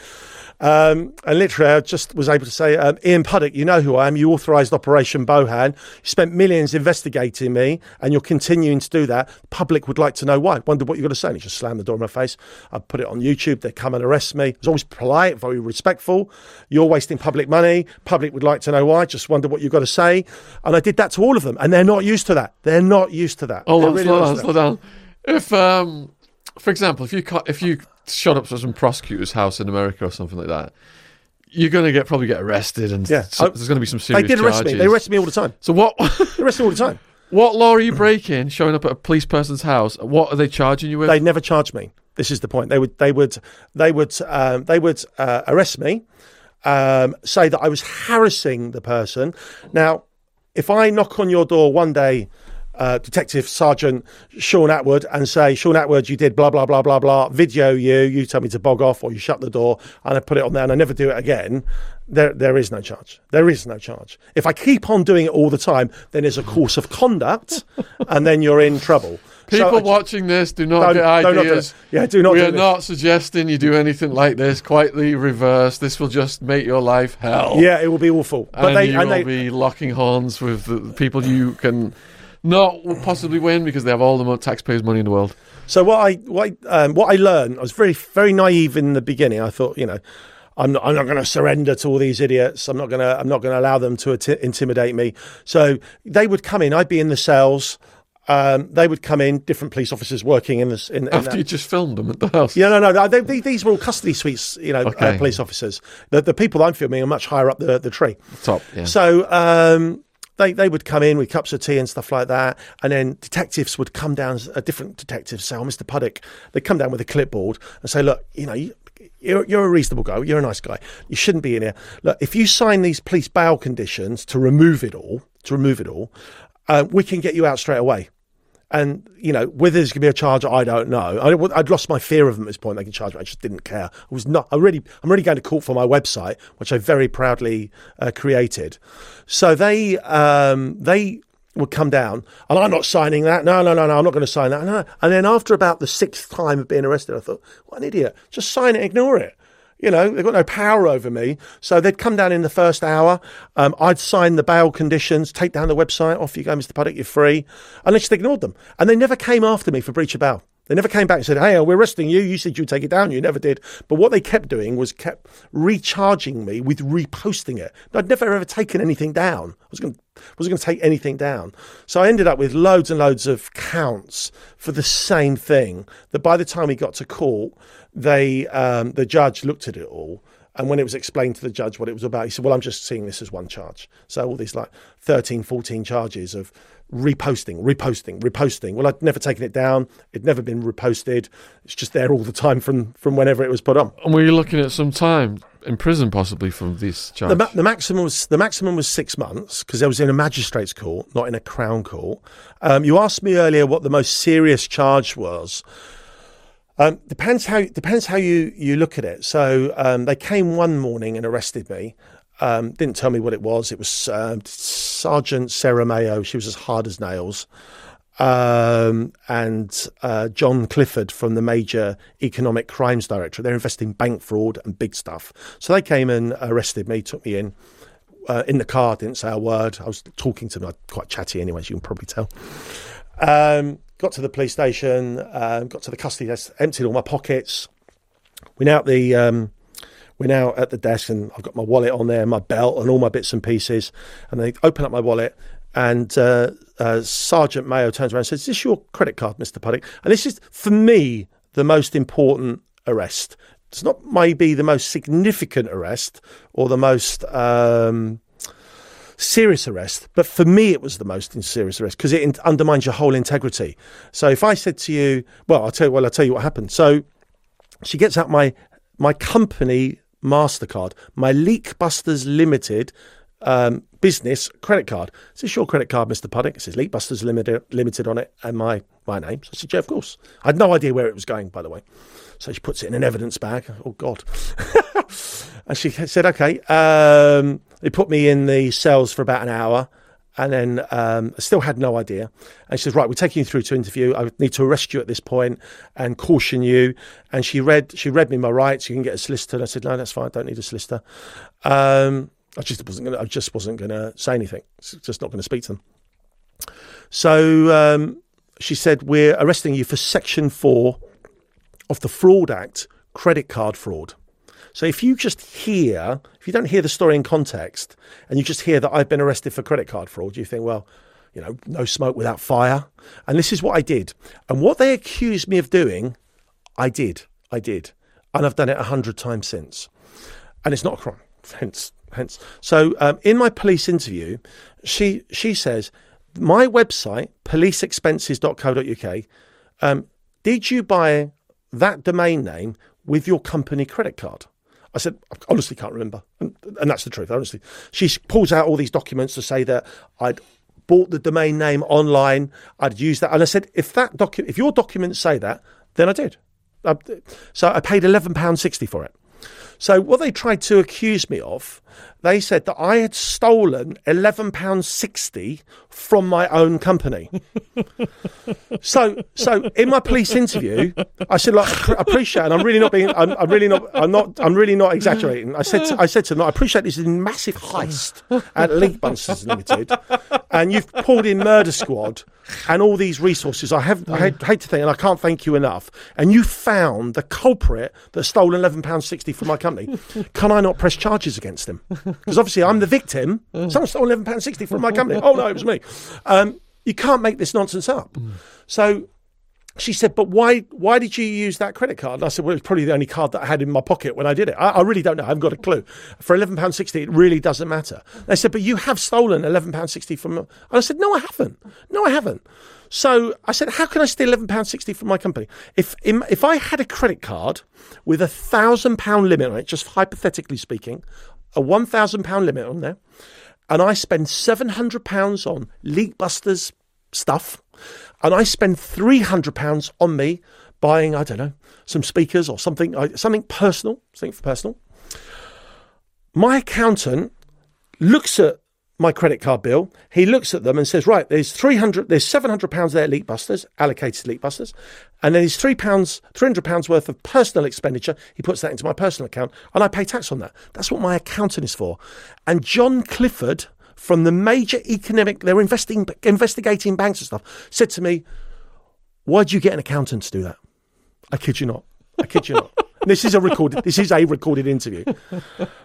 Um, and literally, I just was able to say, um, Ian Puddick, you know who I am. You authorised Operation Bohan. You spent millions investigating me, and you're continuing to do that. The Public would like to know why. Wonder what you're going to say. And he just slammed the door in my face. I put it on YouTube. They come and arrest me. I was always polite, very respectful. You're wasting public money. Public would like to know why. Just wonder what you've got to say. And I did that to all of them, and they're not used to that. They're not used to that. They're really slow down, slow down. If, um, for example, if you if you showed up to some prosecutor's house in America or something like that, you're going to get probably get arrested, and Yeah. s- I- there's going to be some serious They did arrest charges. me. They arrested me all the time. so what? They arrest me all the time. [LAUGHS] what law are you breaking? Showing up at a police person's house? What are they charging you with? they never charge me. This is the point. They would, they would, they would, um, they would uh, arrest me, um, say that I was harassing the person. Now, if I knock on your door one day, uh, Detective Sergeant Sean Atwood, and say, Sean Atwood, you did blah blah blah blah blah, video you, you tell me to bog off, or you shut the door, and I put it on there, and I never do it again. There, there is no charge. There is no charge. If I keep on doing it all the time, then there's a course of conduct, [LAUGHS] and then you're in trouble. People I- watching this do not get don't do ideas. Yeah, do not We do are this. not suggesting you do anything like this. Quite the reverse. This will just make your life hell. Yeah, it will be awful. But and they you and will they be locking horns with the people you can not possibly win because they have all the taxpayers' money in the world. so what I what I, um, what I learned. I was very very naive in the beginning. I thought you know. I'm not, I'm not going to surrender to all these idiots. I'm not going to I'm not going to allow them to ati- intimidate me. So they would come in. I'd be in the cells. Um, they would come in, different police officers working in this. In, in After that- you just filmed them at the house. yeah, no, no, no. They, they, these were all custody suites, you know, Okay. uh, police officers. The, the people I'm filming are much higher up the, the tree. Top. Yeah. So um, they they would come in with cups of tea and stuff like that, and then detectives would come down. A different detective, say, "Oh, Mr. Puddick," they'd come down with a clipboard and say, "Look, you know." You, you're, you're a reasonable guy. You're a nice guy. You shouldn't be in here. Look, if you sign these police bail conditions to remove it all, to remove it all, uh, we can get you out straight away. And you know whether there's going to be a charge, I don't know. I, would lost my fear of them at this point. They can charge me. I just didn't care. I was not. I really, I'm really going to court for my website, which I very proudly uh, created. So they, um, they would come down, and I'm not signing that. No, no, no, no. I'm not going to sign that. No. And then after about the sixth time of being arrested, I thought, what an idiot! Just sign it, ignore it. You know, they've got no power over me. So they'd come down in the first hour. Um, I'd sign the bail conditions, take down the website, off you go, Mr. Puddick, you're free. And they just ignored them. And they never came after me for breach of bail. They never came back and said, hey, we're arresting you. You said you'd take it down. You never did. But what they kept doing was kept recharging me with reposting it. I'd never ever taken anything down. I was wasn't going to take anything down. So I ended up with loads and loads of counts for the same thing. That by the time we got to court, they um, the judge looked at it all. And when it was explained to the judge what it was about, he said, Well, I'm just seeing this as one charge. So all these like 13, 14 charges of reposting, reposting, reposting. Well, I'd never taken it down. It'd never been reposted. It's just there all the time from, from whenever it was put on. and were you looking at some time in prison possibly from this charge? The, ma- the maximum was the maximum was six months because I was in a magistrate's court, not in a crown court. Um, you asked me earlier what the most serious charge was. Um, depends how depends how you you look at it. So um, they came one morning and arrested me. Um, didn't tell me what it was. It was um, Sergeant Sarah Mayo. She was as hard as nails. Um, and uh, John Clifford from the Major Economic Crimes Directorate. They're investing bank fraud and big stuff. So they came and arrested me, took me in. Uh, in the car, didn't say a word. I was talking to them, I'm quite chatty anyway, as you can probably tell. Um, got to the police station, um, got to the custody desk, emptied all my pockets. Now at the um, we're now at the desk, and I've got my wallet on there, my belt, and all my bits and pieces. And they open up my wallet, and uh, uh, Sergeant Mayo turns around and says, "Is this your credit card, Mister Puddick?" And this is for me the most important arrest. It's not maybe the most significant arrest or the most um, serious arrest, but for me it was the most serious arrest because it in- undermines your whole integrity. So if I said to you, well, I'll tell you, well, I'll tell you what happened. So she gets out my my company Mastercard, my Leakbusters Limited um, business credit card. Is this your credit card, Mr. Puddick? It says Leakbusters Limited, Limited on it and my my name. So I said, yeah, of course. I had no idea where it was going, by the way. So she puts it in an evidence bag. Oh God! [LAUGHS] and she said, okay. Um, they put me in the cells for about an hour. And then um, I still had no idea. And she says, "Right, we're taking you through to interview. I need to arrest you at this point and caution you." And she read, she read me my rights. You can get a solicitor. And I said, "No, that's fine. I don't need a solicitor." Um, I just wasn't going. to I just wasn't to say anything. Just not going to speak to them. So um, she said, "We're arresting you for Section Four of the Fraud Act, credit card fraud." So if you just hear, if you don't hear the story in context, and you just hear that I've been arrested for credit card fraud, you think, well, you know, no smoke without fire. And this is what I did. And what they accused me of doing, I did. I did. And I've done it a hundred times since. And it's not a crime. [LAUGHS] Hence, hence. So um, in my police interview, she she says, my website, policeexpenses.co.uk, um, did you buy that domain name with your company credit card? I said, I honestly can't remember. And, and that's the truth, honestly. She pulls out all these documents to say that I'd bought the domain name online, I'd used that. And I said, if that docu- if your documents say that, then I did. I, so I paid £11.60 for it. So what they tried to accuse me of, they said that I had stolen £11.60 from my own company. [LAUGHS] so, so in my police interview, I said, "Look, I appreciate, and I'm really not being, I'm, I'm really not, I'm not, I'm really not exaggerating." I said, to, I said to them, "I appreciate this is a massive heist at Leakbusters Limited, and you've pulled in Murder Squad and all these resources. I have, I hate, hate to think, and I can't thank you enough. And you found the culprit that stole eleven pounds sixty from my company. Can I not press charges against him? Because obviously I'm the victim. Someone stole eleven pounds sixty from my company. Oh no, it was me." Um, You can't make this nonsense up. So she said, "But why? Why did you use that credit card?" And I said, "Well, it's probably the only card that I had in my pocket when I did it. I, I really don't know. I haven't got a clue. For eleven pound sixty, it really doesn't matter." They said, "But you have stolen eleven pound sixty from." And I said, "No, I haven't. No, I haven't." So I said, "How can I steal eleven pound sixty from my company? If if I had a credit card with a thousand pound limit on it, just hypothetically speaking, a one thousand pound limit on there, and I spend seven hundred pounds on leak busters stuff." and I spend three hundred pounds on me buying, I don't know, some speakers or something, something personal, something for personal. My accountant looks at my credit card bill. He looks at them and says, "Right, there's three hundred, there's seven hundred pounds there, Leak Busters, allocated Leak Busters, and then there's three pounds, three hundred pounds worth of personal expenditure. He puts that into my personal account, and I pay tax on that. That's what my accountant is for." And John Clifford from the major economic, they're investing, investigating banks and stuff, said to me, why do you get an accountant to do that? I kid you not. I kid you not. [LAUGHS] this is a recorded. This is a recorded interview.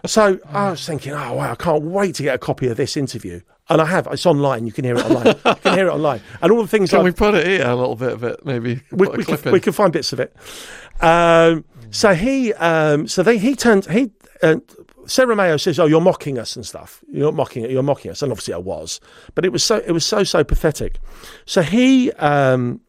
So I was thinking, oh wow, I can't wait to get a copy of this interview, and I have. It's online. You can hear it online. you can hear it online, and all the things. Can we put it here? A little bit of it, maybe. we, we, can, we can find bits of it. Um, so he, um, so they, he turned, he, uh, Sarah Mayo says, "Oh, you're mocking us and stuff. You're mocking it. You're mocking us." And obviously, I was, but it was so, it was so, so pathetic. So he, um,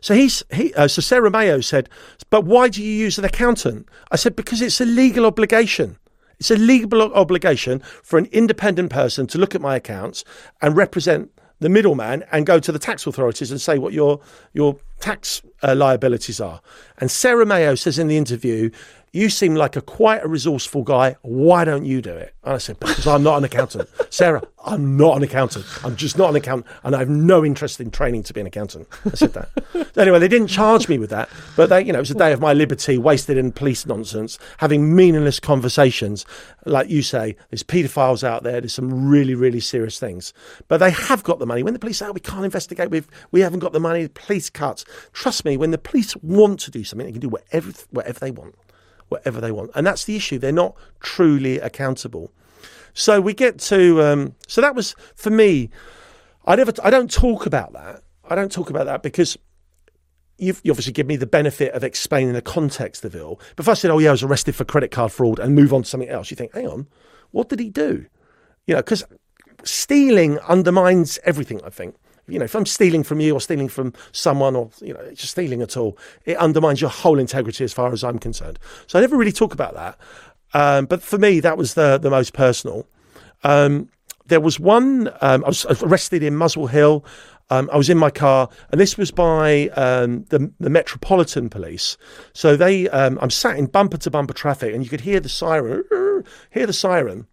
so he's he. Uh, so Sarah Mayo said, "But why do you use an accountant?" I said, "Because it's a legal obligation." It's a legal obligation for an independent person to look at my accounts and represent the middleman and go to the tax authorities and say what your your tax uh, liabilities are. And Sarah Mayo says in the interview, "You seem like a quite a resourceful guy. Why don't you do it?" And I said, "Because I'm not an accountant, [LAUGHS] Sarah. I'm not an accountant. I'm just not an accountant, and I have no interest in training to be an accountant." I said that. [LAUGHS] anyway, they didn't charge me with that, but they, you know, it was a day of my liberty wasted in police nonsense, having meaningless conversations. Like you say, there's paedophiles out there. There's some really, really serious things, but they have got the money. When the police say oh, we can't investigate, we've we haven't got the money, the police cuts. Trust me, when the police want to do something, they can do whatever whatever they want, whatever they want, and that's the issue. They're not truly accountable. So we get to um, so that was for me. I never I don't talk about that. I don't talk about that because you've you obviously give me the benefit of explaining the context of it all. But if I said, "Oh yeah, I was arrested for credit card fraud," and move on to something else, you think, "Hang on, what did he do?" You know, because stealing undermines everything. I think. You know, if I'm stealing from you or stealing from someone or, you know, just stealing at all, it undermines your whole integrity as far as I'm concerned. So I never really talk about that. Um, but for me, that was the, the most personal. Um, there was one, um, I was arrested in Muswell Hill. Um, I was in my car, and this was by um, the, the Metropolitan Police. So they, um, I'm sat in bumper to bumper traffic, and you could hear the siren, hear the siren.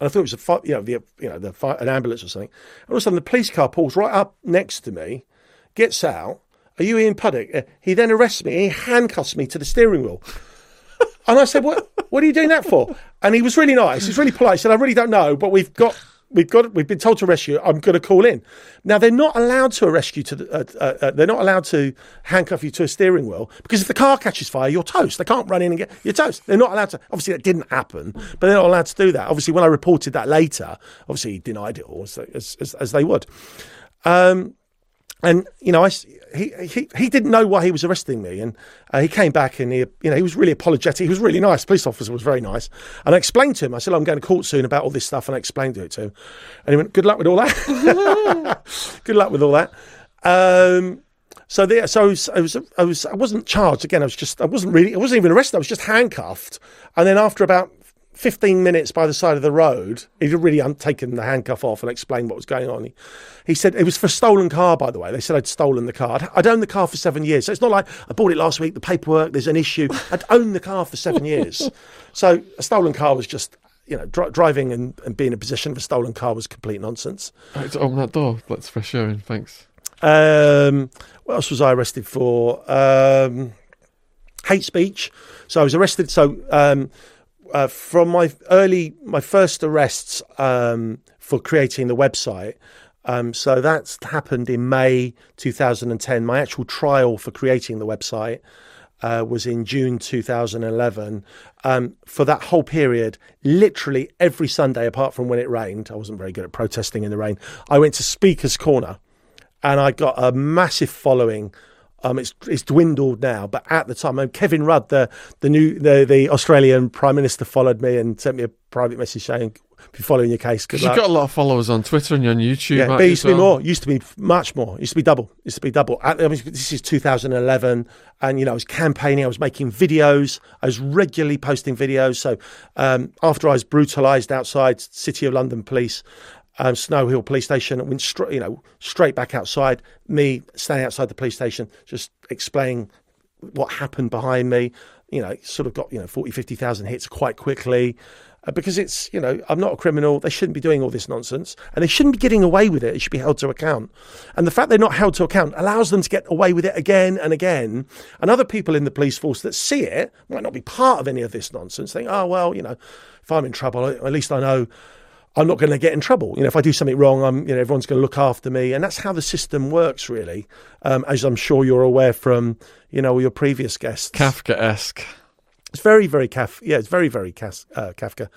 And I thought it was a, you know, the, you know, the an ambulance or something. And all of a sudden, the police car pulls right up next to me, gets out. Are you Ian Puddick? Uh, He then arrests me. He handcuffs me to the steering wheel. [LAUGHS] And I said, "What? What are you doing that for?" And he was really nice. He was really polite. He said, "I really don't know, but we've got." We've got. We've been told to arrest you. I'm going to call in. Now they're not allowed to arrest you to. The, uh, uh, uh, they're not allowed to handcuff you to a steering wheel because if the car catches fire, you're toast. They can't run in and get you're toast. They're not allowed to. Obviously, that didn't happen, but they're not allowed to do that. Obviously, when I reported that later, obviously he denied it all as, as, as, they would. Um, and you know, I he, he he didn't know why he was arresting me, and uh, he came back and he you know he was really apologetic. He was really nice. Police officer was very nice, and I explained to him. I said, "I'm going to court soon about all this stuff," and I explained it to him, and he went, "Good luck with all that. [LAUGHS] Good luck with all that." Um, so there, so I was, I was, I was, I wasn't charged again. I was just, I wasn't really, I wasn't even arrested. I was just handcuffed, and then after about 15 minutes by the side of the road. He'd really taken the handcuff off and explained what was going on. He, he said it was for a stolen car, by the way. They said I'd stolen the car. I'd, I'd owned the car for seven years. So it's not like I bought it last week, the paperwork, there's an issue. I'd owned the car for seven years. [LAUGHS] So a stolen car was just, you know, dri- driving and, and being in a possession of a stolen car was complete nonsense. Right, open that door. Let's fresh air in. Thanks. Um, what else was I arrested for? Um, hate speech. So I was arrested. So um, uh, from my early, my first arrests um, for creating the website. Um, so that's happened in May 2010. My actual trial for creating the website uh, was in June 2011. Um, for that whole period, literally every Sunday, apart from when it rained, I wasn't very good at protesting in the rain. I went to Speaker's Corner and I got a massive following. Um, it's it's dwindled now, but at the time, um, Kevin Rudd, the the new the, the Australian Prime Minister, followed me and sent me a private message saying, "If you're following your case, Because you've got a lot of followers on Twitter and you're on YouTube. Yeah, but it used to be more. Used to be much more. It used to be double. Used to be double. I mean, this is 2011, and you know, I was campaigning. I was making videos. I was regularly posting videos. So um, after I was brutalised outside City of London Police, um, Snow Hill Police Station, went straight, you know, straight back outside. Me standing outside the police station, just explaining what happened behind me. You know, sort of got you know 40, 50,000 hits quite quickly. Uh, because it's, you know, I'm not a criminal. They shouldn't be doing all this nonsense and they shouldn't be getting away with it. It should be held to account. And the fact they're not held to account allows them to get away with it again and again. And other people in the police force that see it might not be part of any of this nonsense think, oh, well, you know, if I'm in trouble, at least I know I'm not going to get in trouble. You know, if I do something wrong, I'm, you know, everyone's going to look after me, and that's how the system works, really. Um, as I'm sure you're aware from, you know, your previous guests. Kafka-esque. It's very, very Kafka. Yeah, it's very, very Kas- uh, Kafka.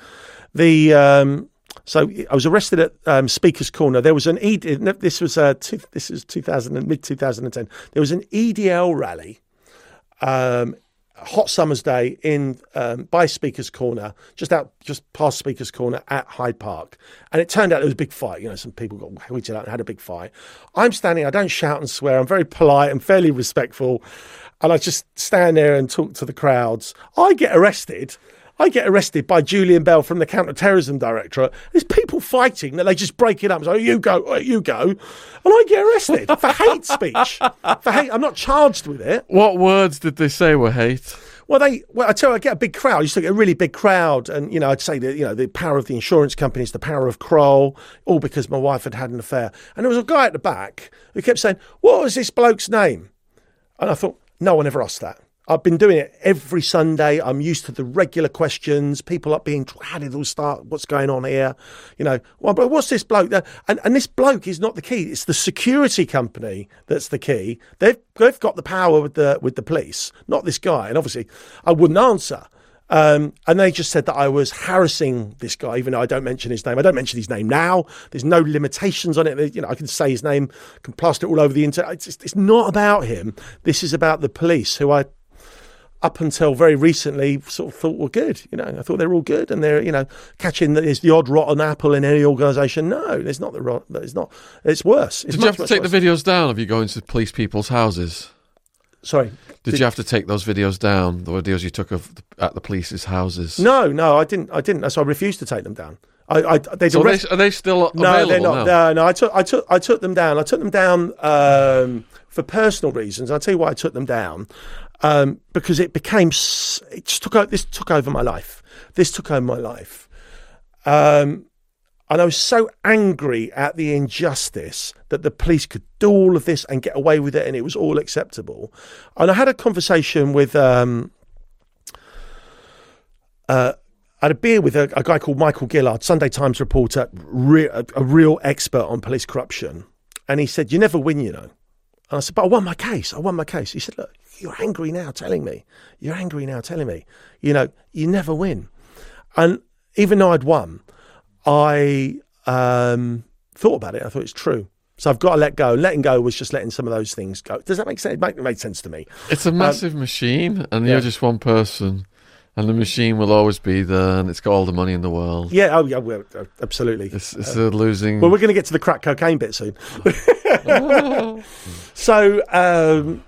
The um, so I was arrested at um, Speaker's Corner. There was an E. This was uh, two, this is 2000 mid 2010. There was an EDL rally. Um, hot summer's day in um, by Speaker's Corner, just out, just past Speaker's Corner at Hyde Park, and it turned out there was a big fight. You know, some people got hooted out and had a big fight. I'm standing. I don't shout and swear. I'm very polite. I'm fairly respectful, and I just stand there and talk to the crowds. I get arrested. I get arrested by Julian Bell from the Counter-Terrorism Directorate. There's people fighting that they just break it up. So oh, you go, oh, you go, and I get arrested for hate speech. For hate, I'm not charged with it. What words did they say were hate? Well, they. Well, I tell you, I get a big crowd. I used to get a really big crowd, and you know, I'd say that you know the power of the insurance companies, the power of Kroll, all because my wife had had an affair. And there was a guy at the back who kept saying, "What was this bloke's name?" And I thought, no one ever asked that. I've been doing it every Sunday. I'm used to the regular questions. People are being, how did it all start? What's going on here? You know, well, but what's this bloke? And, and this bloke is not the key. It's the security company that's the key. They've, they've got the power with the, with the police, not this guy. And obviously, I wouldn't answer. Um, and they just said that I was harassing this guy, even though I don't mention his name. I don't mention his name now. There's no limitations on it. You know, I can say his name, can plaster it all over the internet. It's, it's not about him. This is about the police, who I up until very recently sort of thought were good. You know, I thought they were all good, and they're you know catching the, there's the odd rotten apple in any organisation. No, there's not the rot. It's not. It's worse. It's Did you have to much take the videos down of you going to police people's houses? Sorry. Did, Did- you have to take those videos down? The videos you took of at the police's houses? No, no, I didn't. I didn't. So I refused to take them down. I, I they'd So are they, are they still No, they're not. now? No, no. I took, I took, I took them down. I took them down um, for personal reasons. I'll tell you why I took them down. Um, because it became, it just took. This took over my life. This took over my life. Um, and I was so angry at the injustice that the police could do all of this and get away with it, and it was all acceptable. And I had a conversation with. Um, uh, I had a beer with a, a guy called Michael Gillard, Sunday Times reporter, re- a real expert on police corruption. And he said, You never win, you know. And I said, But I won my case. I won my case. He said, Look, you're angry now telling me. You're angry now telling me. You know, you never win. And even though I'd won, I um, thought about it. I thought it's true. So I've got to let go. Letting go was just letting some of those things go. Does that make sense? It make- made sense to me. It's a massive machine, and yeah. you're just one person, and the machine will always be there, and it's got all the money in the world. Yeah, oh, yeah, well, uh, absolutely. It's, it's a losing. Well, we're going to get to the crack cocaine bit soon. [LAUGHS] [LAUGHS] so, um,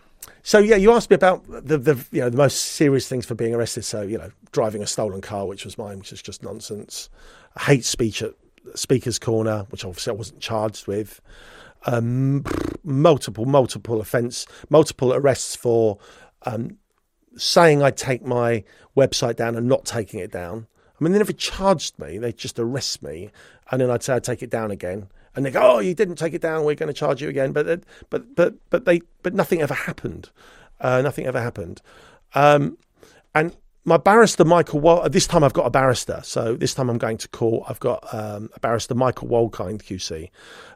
so yeah, you asked me about the, the you know the most serious things for being arrested. So you know, driving a stolen car, which was mine, which is just nonsense. Hate speech at Speaker's Corner, which obviously I wasn't charged with. Um, multiple, multiple offence, multiple arrests for um, saying I'd take my website down and not taking it down. I mean, they never charged me; they just arrest me, and then I'd say I'd take it down again, and they go, "Oh, you didn't take it down. We're going to charge you again." But, but, but, but they, but nothing ever happened. Uh, nothing ever happened. Um, and my barrister, Michael, Wal- this time I've got a barrister. So this time I'm going to court. I've got um, a barrister, Michael Wolkind, QC.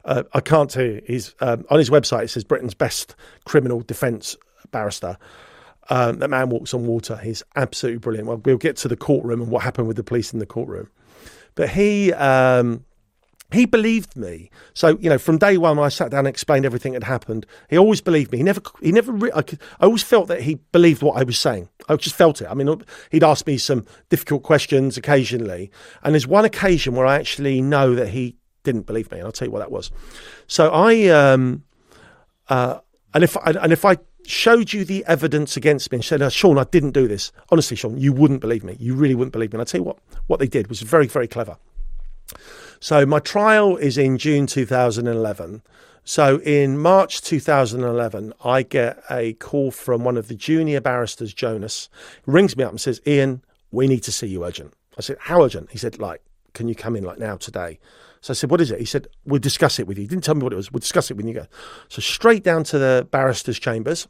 Uh, I can't tell you. He's um, on his website. It says Britain's best criminal defence barrister. Um, that man walks on water. He's absolutely brilliant. Well, we'll get to the courtroom and what happened with the police in the courtroom. But he um, he believed me. So you know, from day one, I sat down and explained everything that happened. He always believed me. He never, he never. Re- I, could, I always felt that he believed what I was saying. I just felt it. I mean, he'd ask me some difficult questions occasionally, and there's one occasion where I actually know that he didn't believe me, and I'll tell you what that was. So I, um, uh, and if I, and if I showed you the evidence against me and said, oh, Sean, I didn't do this. Honestly, Sean, you wouldn't believe me. You really wouldn't believe me. And I'll tell you what, what they did was very, very clever. So my trial is in June 2011. So in March 2011, I get a call from one of the junior barristers, Jonas, rings me up and says, Ian, we need to see you urgent. I said, how urgent? He said, like, can you come in like now today? So I said, what is it? He said, we'll discuss it with you. He didn't tell me what it was. We'll discuss it when you go. So straight down to the barrister's chambers.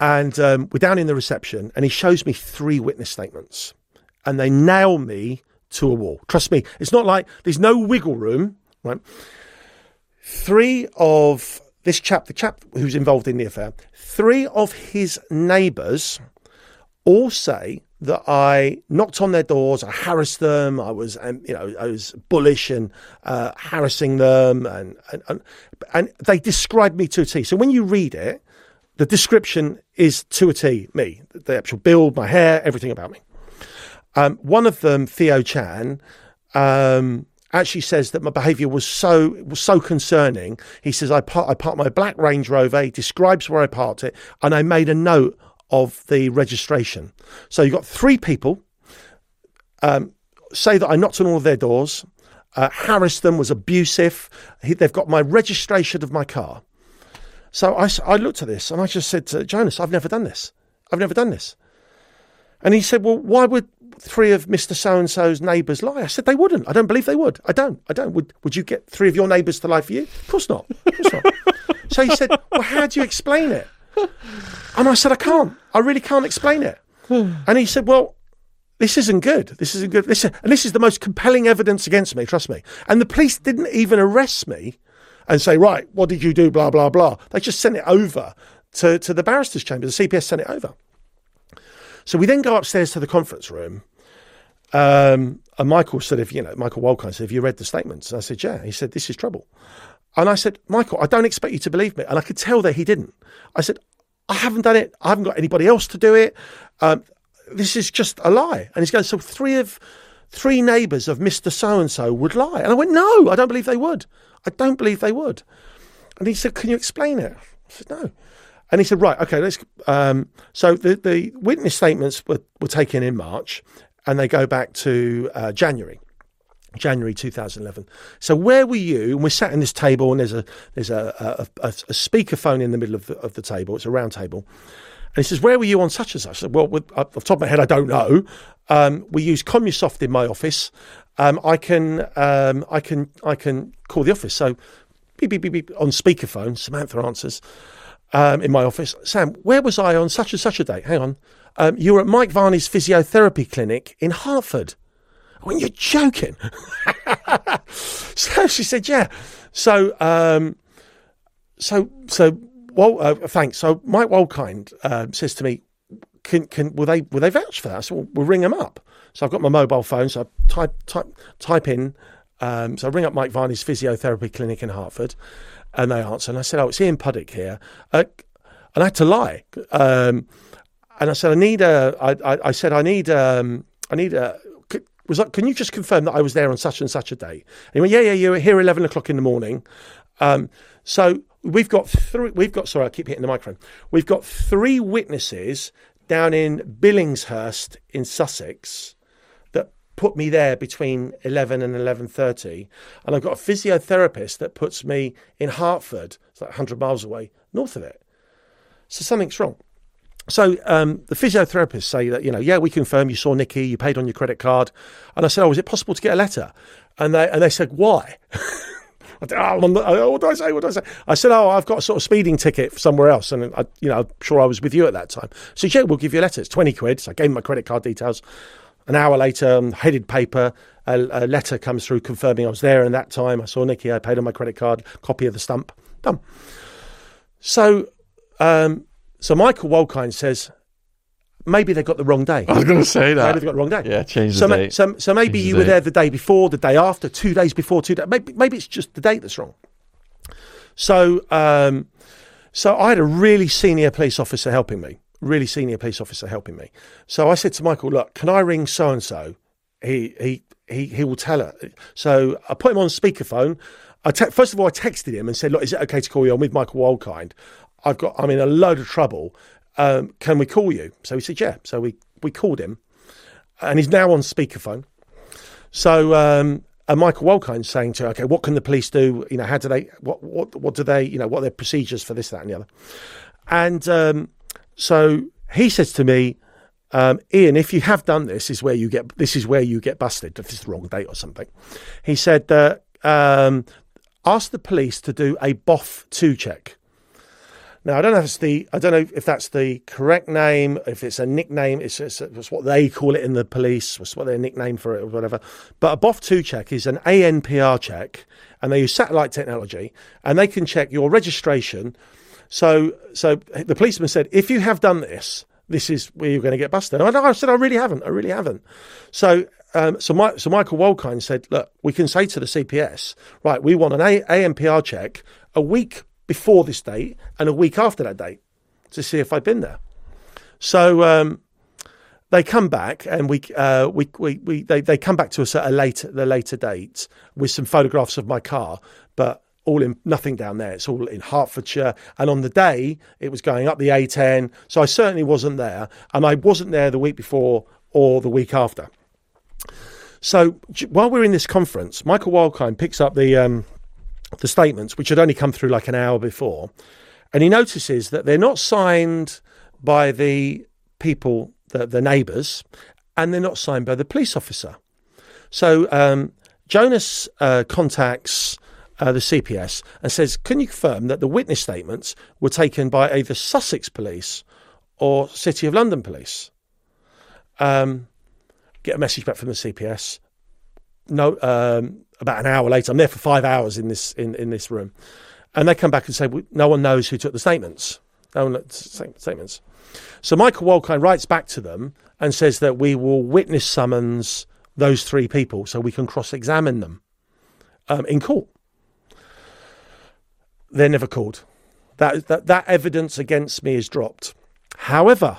And um, we're down in the reception and he shows me three witness statements and they nail me to a wall. Trust me, it's not like there's no wiggle room, right? Three of this chap, the chap who's involved in the affair, three of his neighbours all say that I knocked on their doors, I harassed them, I was, um, you know, I was bullish and uh, harassing them, and, and, and and they described me to a T. So when you read it, the description is to a T me, the actual build, my hair, everything about me. Um, one of them, Theo Chan, um, actually says that my behaviour was so was so concerning. He says I, par- I parked my black Range Rover. He describes where I parked it, and I made a note of the registration. So you've got three people um, say that I knocked on all of their doors, uh, harassed them, was abusive. He, they've got my registration of my car. So I, I looked at this and I just said to Jonas, I've never done this. I've never done this. And he said, Well, why would three of Mr. So and so's neighbours lie? I said, They wouldn't. I don't believe they would. I don't. I don't. Would, would you get three of your neighbours to lie for you? Of course not. Of course not. [LAUGHS] so he said, Well, how do you explain it? And I said, I can't. I really can't explain it. [SIGHS] and he said, Well, this isn't good. This isn't good. This, and this is the most compelling evidence against me, trust me. And the police didn't even arrest me and say, Right, what did you do? Blah, blah, blah. They just sent it over to, to the barrister's chamber. The CPS sent it over. So we then go upstairs to the conference room. Um, and Michael said, if you know, Michael Wolkind said, have you read the statements? I said, yeah. He said, this is trouble. And I said, Michael, I don't expect you to believe me. And I could tell that he didn't. I said, I haven't done it. I haven't got anybody else to do it. Um, this is just a lie. And he's going, so three of three neighbours of Mr. So and so would lie. And I went, no, I don't believe they would. I don't believe they would. And he said, can you explain it? I said, no. And he said, right, okay, let's. Um, so the, the witness statements were, were taken in March and they go back to uh, January. January 2011. So where were you? And we're sat in this table, and there's a there's a a, a, a speakerphone in the middle of the, of the table. It's a round table, and he says, "Where were you on such and such?" I said, "Well, with, off the top of my head, I don't know. Um, we use Commusoft in my office. Um, I can um, I can I can call the office. So beep beep beep, beep on speakerphone. Samantha answers um, in my office. Sam, where was I on such and such a date? Hang on. Um, you were at Mike Varney's physiotherapy clinic in Hertford. When you're joking. [LAUGHS] so she said, yeah. So, um, so, so, well, uh, thanks. So Mike Wolkind uh, says to me, can, can, will they, will they vouch for that? Said, well, ring them up. So I've got my mobile phone. So I type, type, type in, um, so I ring up Mike Varney's physiotherapy clinic in Hertford and they answer. And I said, oh, it's Ian Puddick here. Uh, and I had to lie. Um, and I said, I need a, I, I, I said, I need, um, I need a, was like, can you just confirm that I was there on such and such a day? And he went, yeah, yeah, you were here 11 o'clock in the morning. Um, so we've got three, we've got, sorry, I keep hitting the microphone. We've got three witnesses down in Billingshurst in Sussex that put me there between 11 and 11.30. And I've got a physiotherapist that puts me in Hertford it's like 100 miles away, north of it. So something's wrong. So um, the physiotherapists say that you know, yeah, we confirm you saw Nikki, you paid on your credit card, and I said, oh, is it possible to get a letter? And they and they said, why? [LAUGHS] I said, oh, oh, what do I say? What do I say? I said, oh, I've got a sort of speeding ticket somewhere else, and I, you know, I'm sure I was with you at that time. So yeah, we'll give you a letter. It's twenty quid. So I gave him my credit card details. An hour later, um, headed paper, a, a letter comes through confirming I was there, and that time I saw Nikki. I paid on my credit card. Copy of the stump. Done. So. Um, so Michael Wolkind says, maybe they got the wrong day. [LAUGHS] I was going to say that. Maybe they got the wrong day. Yeah, change the so, date. so, so maybe Change the you were date. there the day before, the day after, two days before, two days. Maybe, maybe it's just the date that's wrong. So, um, so I had a really senior police officer helping me. Really senior police officer helping me. So I said to Michael, "Look, can I ring so and so? He he he he will tell her." So I put him on speakerphone. I te- first of all I texted him and said, "Look, is it okay to call you? I'm with Michael Wolkind. I've got I'm in a load of trouble. Um, can we call you?" So he said, "Yeah." So we we called him, and he's now on speakerphone. So um, and Michael Wolkind saying to her, okay, what can the police do? You know, how do they? What what what do they? You know, what are their procedures for this, that, and the other? And um, so he says to me, um, Ian, if you have done this, is where you get this is where you get busted. If it's the wrong date or something, he said that um, ask the police to do a BOF two check. Now I don't know if it's the I don't know if that's the correct name, if it's a nickname, it's, it's, it's what they call it in the police, it's what their nickname for it or whatever. But a BOF two check is an ANPR check, and they use satellite technology, and they can check your registration. So so the policeman said, if you have done this, this is where you're going to get busted. And I, I said, I really haven't, I really haven't. So um, so, my, so Michael Wolkind said, look, we can say to the CPS, right, we want an a- ANPR check a week before this date and a week after that date to see if I've been there. So um, they come back and we, uh, we, we, we they, they come back to us at a later, the later date with some photographs of my car, but all in nothing down there. It's all in Hertfordshire. And on the day, it was going up the A10. So I certainly wasn't there. And I wasn't there the week before or the week after. So while we're in this conference, Michael Wolkind picks up the um, the statements, which had only come through like an hour before, and he notices that they're not signed by the people, the, the neighbours, and they're not signed by the police officer. So um, Jonas uh, contacts uh, the CPS and says, "Can you confirm that the witness statements were taken by either Sussex Police or City of London Police?" Um, get a message back from the CPS. No, um, about an hour later, I'm there for five hours in this in, in this room, and they come back and say, "We- "No one knows who took the statements. No one statements." So Michael Wolkind writes back to them and says that we will witness summons those three people so we can cross-examine them um, in court. They're never called. That, that that evidence against me is dropped. However,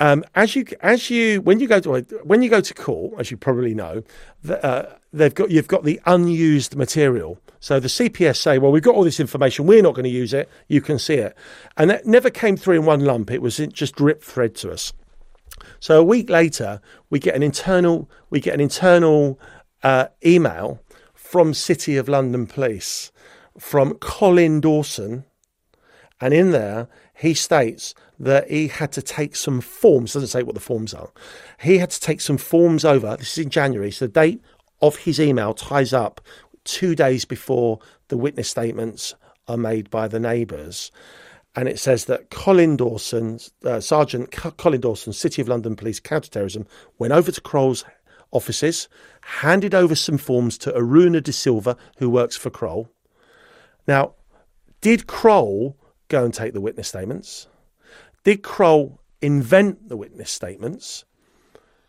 um, as you as you when you go to when you go to court, as you probably know, the, uh, they've got you've got the unused material. So the CPS say, well, we've got all this information, we're not going to use it. You can see it, and that never came through in one lump. It was just drip thread to us. So a week later, we get an internal we get an internal uh, email from City of London Police from Colin Dawson, and in there he states that he had to take some forms. Doesn't say what the forms are. He had to take some forms over. This is in January, so the date of his email ties up two days before the witness statements are made by the neighbours. And it says that Colin Dawson, uh, Sergeant Co- Colin Dawson, City of London Police Counterterrorism, went over to Kroll's offices, handed over some forms to Aruna De Silva, who works for Kroll. Now, did Kroll go and take the witness statements? Did Kroll invent the witness statements?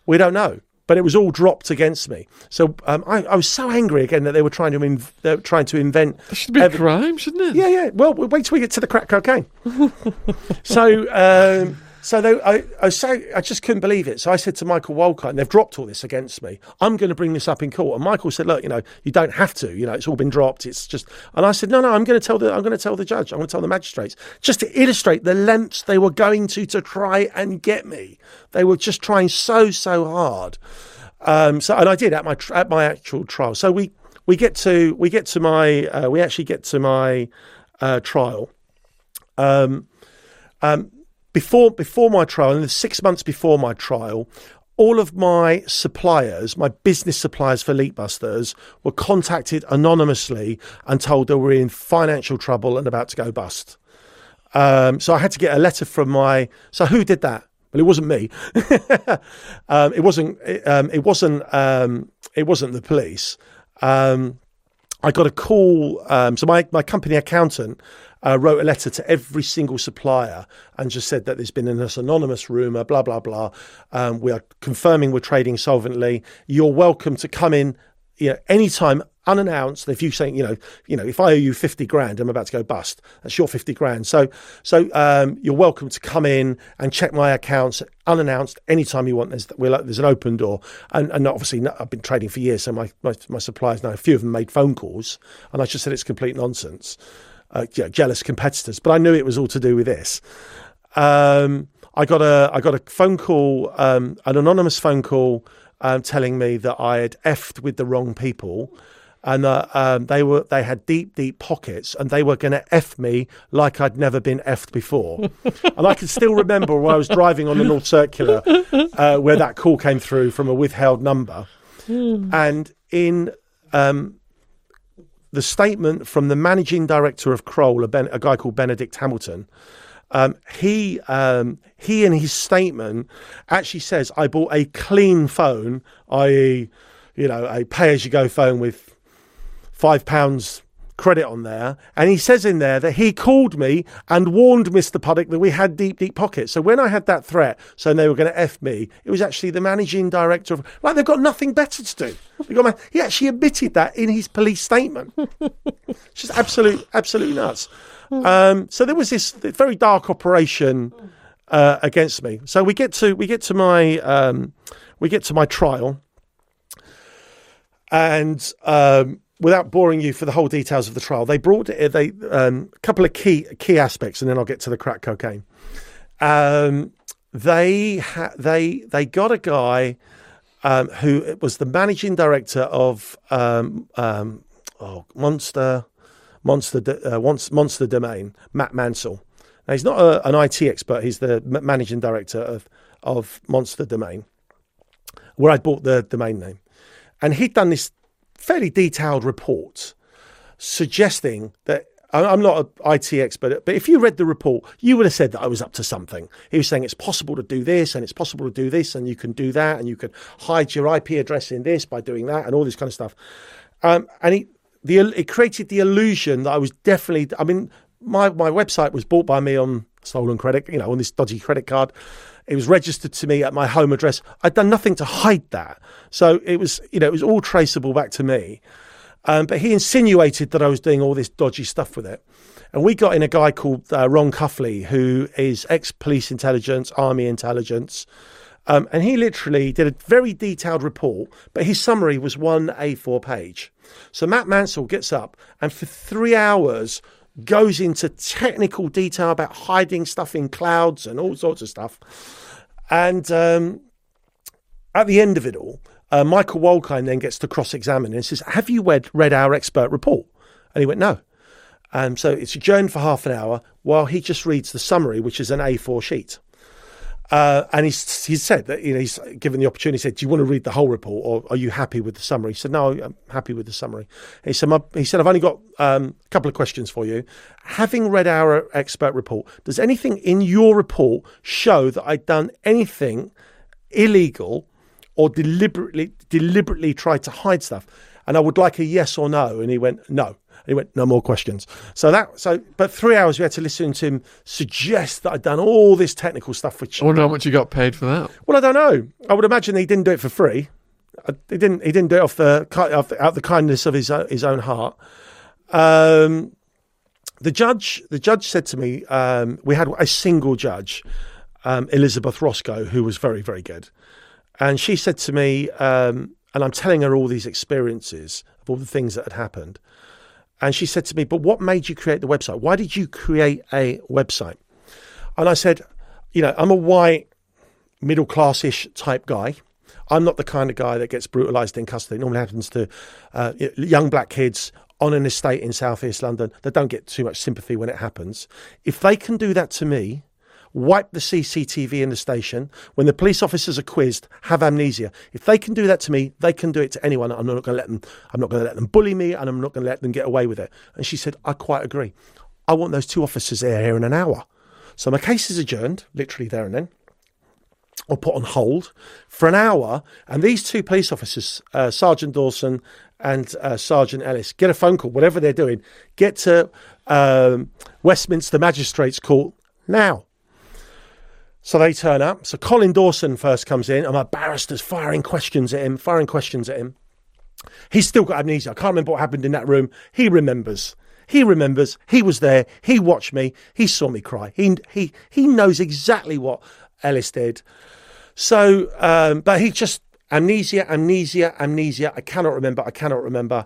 We don't know, but it was all dropped against me. So um, I, I was so angry again that they were trying to inv- they were trying to invent. That should be a crime, shouldn't it? Yeah, yeah. Well, wait till we get to the crack cocaine. [LAUGHS] so, um, so they, I, I say, I just couldn't believe it. So I said to Michael Walcott, and they've dropped all this against me. I'm going to bring this up in court. And Michael said, look, you know, you don't have to. You know, it's all been dropped. It's just. And I said, no, no, I'm going to tell the, I'm going to tell the judge. I'm going to tell the magistrates, just to illustrate the lengths they were going to to try and get me. They were just trying so, so hard. Um, so, and I did at my at my actual trial. So we we get to we get to my uh, we actually get to my uh, trial. Um, um, before before my trial, and the six months before my trial, all of my suppliers, my business suppliers for Leakbusters, were contacted anonymously and told they were in financial trouble and about to go bust. Um, so I had to get a letter from my. So who did that? Well, it wasn't me. [LAUGHS] um, it wasn't. Um, it wasn't. Um, it wasn't the police. Um, I got a call. Um, so my, my company accountant uh, wrote a letter to every single supplier and just said that there's been an anonymous rumor, blah blah blah. Um, we are confirming we're trading solvently. You're welcome to come in, you know, anytime unannounced. If you saying, you know, you know, if I owe you fifty grand, I'm about to go bust. That's your fifty grand. So, so um, you're welcome to come in and check my accounts unannounced anytime you want. There's like, there's an open door, and, and obviously I've been trading for years, so my, my my suppliers now a few of them made phone calls, and I just said it's complete nonsense. Uh, jealous competitors, but I knew it was all to do with this. Um, I got a I got a phone call, um, an anonymous phone call, um, telling me that I had effed with the wrong people and uh, um, they were they had deep deep pockets and they were going to f me like I'd never been effed before. [LAUGHS] And I can still remember when I was driving on the North Circular uh, where that call came through from a withheld number. And in um, the statement from the managing director of Kroll a, ben, a guy called Benedict Hamilton um, he um, he in his statement actually says I bought a clean phone i.e you know a pay as you go phone with five pounds credit on there. And he says in there that he called me and warned Mr. Puddick that we had deep, deep pockets. So when I had that threat saying they were going to F me, it was actually the managing director of, like, they've got nothing better to do. My, he actually admitted that in his police statement. it's just absolute, absolutely nuts. Um, so there was this very dark operation uh, against me. So we get to, we get to my, um, we get to my trial. And, um, without boring you for the whole details of the trial, they brought they um, a couple of key key aspects, and then I'll get to the crack cocaine. Um, they ha- they they got a guy um, who was the managing director of um, um, oh, Monster Monster uh, Monster Domain, Matt Mansell. Now he's not a, an IT expert; he's the managing director of of Monster Domain, where I bought the domain name, and he'd done this fairly detailed report suggesting that I'm not an IT expert, but if you read the report, you would have said that I was up to something. He was saying it's possible to do this and it's possible to do this and you can do that and you can hide your IP address in this by doing that and all this kind of stuff. Um, and he, the, it created the illusion that I was definitely, I mean, my, my website was bought by me on stolen credit, you know, on this dodgy credit card. It was registered to me at my home address. I'd done nothing to hide that. So it was, you know, it was all traceable back to me. Um, but he insinuated that I was doing all this dodgy stuff with it. And we got in a guy called uh, Ron Cuffley, who is ex police intelligence, army intelligence. Um, and he literally did a very detailed report, but his summary was one A4 page. So Matt Mansell gets up and for three hours goes into technical detail about hiding stuff in clouds and all sorts of stuff. And um, at the end of it all, uh, Michael Wolkind then gets to cross examine and says, Have you read, read our expert report? And he went, No. Um, so it's adjourned for half an hour while he just reads the summary, which is an A4 sheet. Uh, and he's, he said that you know, he's given the opportunity. He said, "Do you want to read the whole report, or are you happy with the summary?" He said, "No, I'm happy with the summary." He said, "He said I've only got um, a couple of questions for you. Having read our expert report, does anything in your report show that I'd done anything illegal or deliberately deliberately tried to hide stuff?" And I would like a yes or no. And he went, "No." He went, no more questions. So that, so, but three hours we had to listen to him suggest that I'd done all this technical stuff. Which I wonder how much you got paid for that. Well, I don't know. I would imagine he didn't do it for free. Uh, he didn't. He didn't do it off the out the kindness of his his own heart. Um, the judge, the judge said to me, um, we had a single judge, um, Elizabeth Roscoe, who was very very good, and she said to me, um, and I'm telling her all these experiences of all the things that had happened. And she said to me, But what made you create the website? Why did you create a website? And I said, You know, I'm a white, middle class ish type guy. I'm not the kind of guy that gets brutalised in custody. It normally happens to uh, young black kids on an estate in southeast London that don't get too much sympathy when it happens. If they can do that to me, wipe the CCTV in the station, when the police officers are quizzed, have amnesia. If they can do that to me, they can do it to anyone. I'm not going to let them. I'm not going to let them bully me, and I'm not going to let them get away with it. And she said, I quite agree. I want those two officers there here in an hour. So my case is adjourned, literally there and then. or put on hold for an hour. And these two police officers, uh, Sergeant Dawson and uh, Sergeant Ellis, get a phone call, whatever they're doing, get to um, Westminster Magistrates Court now. So they turn up. So Colin Dawson first comes in, and my barrister's firing questions at him, firing questions at him. He's still got amnesia. I can't remember what happened in that room. He remembers. He remembers. He was there. He watched me. He saw me cry. He he he knows exactly what Ellis did. So, um, but he just amnesia, amnesia, amnesia. I cannot remember. I cannot remember.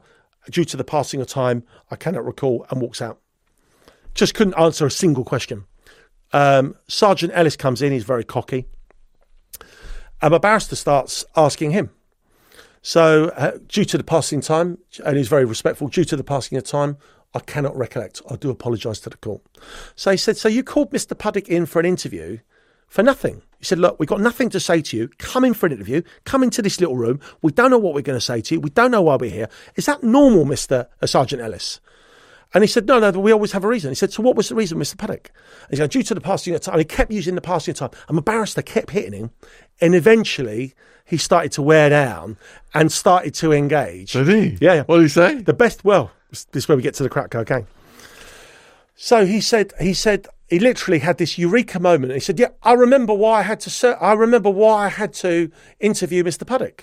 Due to the passing of time, I cannot recall, and walks out. Just couldn't answer a single question. Um, Sergeant Ellis comes in. He's very cocky, and my barrister starts asking him. So, uh, due to the passing time, and he's very respectful, due to the passing of time, I cannot recollect. I do apologise to the court. So he said, So you called Mr. Puddick in for an interview for nothing? He said, Look, we've got nothing to say to you. Come in for an interview. Come into this little room. We don't know what we're going to say to you. We don't know why we're here. Is that normal, Mr. Uh, Sergeant Ellis? And he said, no, no, we always have a reason. He said, so what was the reason, Mr. Paddock? And he's going, due to the passing of time. And he kept using the passing of time. And my barrister kept hitting him. And eventually he started to wear down and started to engage. Did he? Yeah, yeah. What did he say? The best, well, this is where we get to the crack cocaine. So he said, he said, he literally had this eureka moment. He said, yeah, I remember why I had to, ser- I remember why I had to interview Mr. Puddick.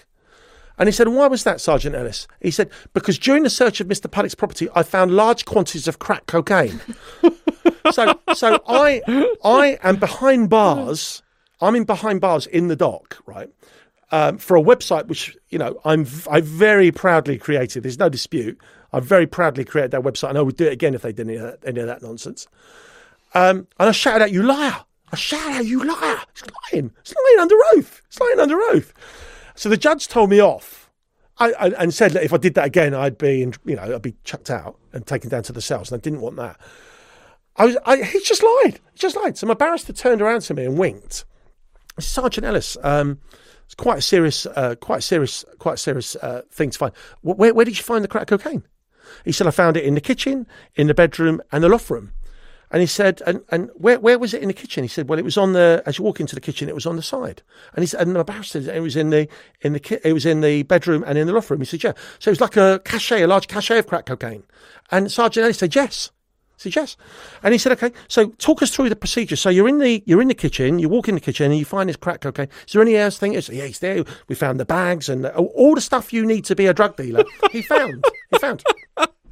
And he said, Why was that, Sergeant Ellis? He said, Because during the search of Mr. Puddick's property, I found large quantities of crack cocaine. [LAUGHS] so so I I am behind bars. I'm in behind bars in the dock, right? Um, for a website which, you know, I'm I very proudly created. There's no dispute. I very proudly created that website, and I would do it again if they did any, any of that nonsense. Um, and I shouted out, "You liar!" I shouted out, "You liar!" It's lying. It's lying under oath. It's lying under oath. So the judge told me off I, I, and said that if I did that again, I'd be, in, you know, I'd be chucked out and taken down to the cells, and I didn't want that. I was, I, he just lied. He just lied. So my barrister turned around to me and winked. Sergeant Ellis, um, it's quite a serious, uh, quite a serious, quite a serious uh, thing to find. Where, where did you find the crack cocaine? He said, I found it in the kitchen, in the bedroom, and the loft room. And he said, and, and where, where was it in the kitchen? He said, well, it was on the, as you walk into the kitchen, it was on the side. And he said, and the barrister said, it was in the, in the, ki- it was in the bedroom and in the loft room. He said, yeah. So it was like a cachet, a large cachet of crack cocaine. And Sergeant Ellis said, yes. I said, yes. And he said, okay, so talk us through the procedure. So you're in the, you're in the kitchen, you walk in the kitchen and you find this crack cocaine. Is there any else thing? Said, yeah, it's there. We found the bags and all the stuff you need to be a drug dealer. He found, he found.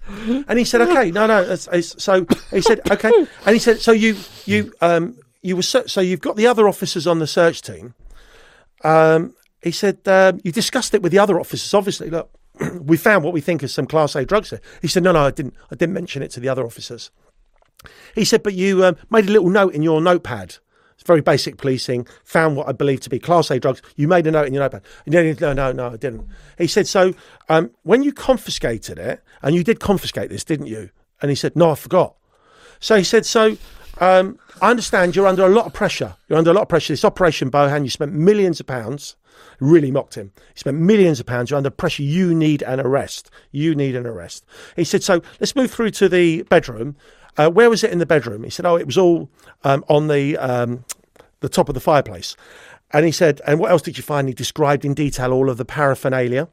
And he said, "Okay, no, no." It's, it's, so he said, "Okay," and he said, "So you, you, um, you were so, so you've got the other officers on the search team." Um, he said, um, "You discussed it with the other officers. Obviously, look, [CLEARS THROAT] we found what we think is some Class A drugs there." He said, "No, no, I didn't. I didn't mention it to the other officers." He said, "But you um, made a little note in your notepad." Very basic policing. Found what I believe to be Class A drugs. You made a note in your notepad. No, no, no, no, I didn't. He said, so um, when you confiscated it, and you did confiscate this, didn't you? And he said, no, I forgot. So he said, so um, I understand you're under a lot of pressure. You're under a lot of pressure. This Operation Bohan, you spent millions of pounds. Really mocked him. He spent millions of pounds. You're under pressure. You need an arrest. You need an arrest. He said, so let's move through to the bedroom. Uh, where was it in the bedroom? He said, oh, it was all um, on the um, the top of the fireplace. And he said, and what else did you find? He described in detail all of the paraphernalia.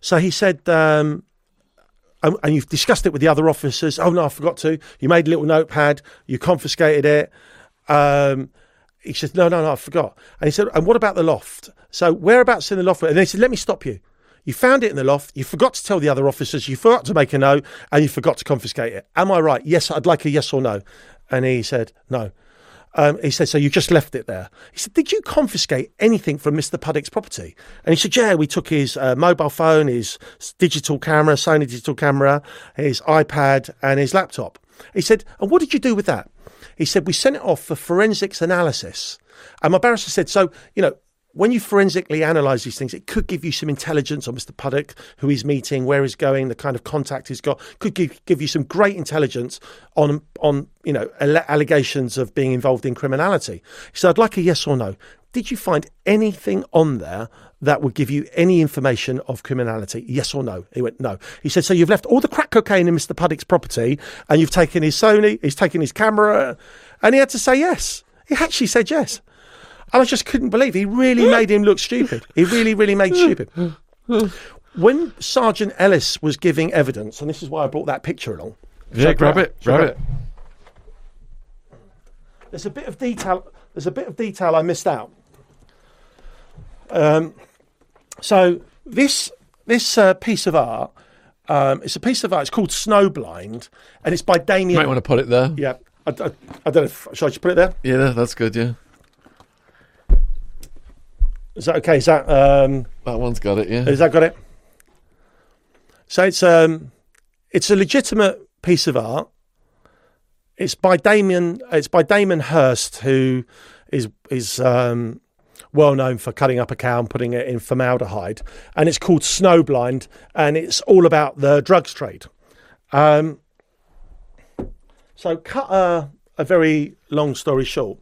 So he said, um, and, and you've discussed it with the other officers. Oh no, I forgot to. You made a little notepad. You confiscated it. Um, he said, no, no, no, I forgot. And he said, and what about the loft? So whereabouts in the loft? And he said, let me stop you. You found it in the loft. You forgot to tell the other officers. You forgot to make a note, and you forgot to confiscate it. Am I right? Yes, I'd like a yes or no. And he said, no. Um, he said, so you just left it there. He said, did you confiscate anything from Mr. Puddick's property? And he said, yeah, we took his uh, mobile phone, his digital camera, Sony digital camera, his iPad, and his laptop. He said, and what did you do with that? He said, we sent it off for forensics analysis. And my barrister said, so, you know, when you forensically analyse these things, it could give you some intelligence on Mr. Puddick, who he's meeting, where he's going, the kind of contact he's got. Could give, give you some great intelligence on on you know allegations of being involved in criminality. So I'd like a yes or no. Did you find anything on there that would give you any information of criminality? Yes or no? He went no. He said so. You've left all the crack cocaine in Mr. Puddick's property, and you've taken his Sony, he's taken his camera, and he had to say yes. He actually said yes. And I just couldn't believe he really made him look stupid. He really, really made stupid. When Sergeant Ellis was giving evidence, and this is why I brought that picture along. Yeah, grab it, grab it. There's a bit of detail. There's a bit of detail I missed out. Um, so this this uh, piece of art, um, it's a piece of art. It's called Snowblind, and it's by You Damien. might want to put it there. Yeah, I, I, I don't know. If, shall I just put it there? Yeah, that's good. Yeah, Is that okay? Is that um, that one's got it. Yeah. has that got it? So it's um, it's a legitimate piece of art. It's by Damien. It's by Damien Hirst, who is is um, well known for cutting up a cow and putting it in formaldehyde, and it's called Snowblind, and it's all about the drugs trade. Um, so, cut a, a very long story short.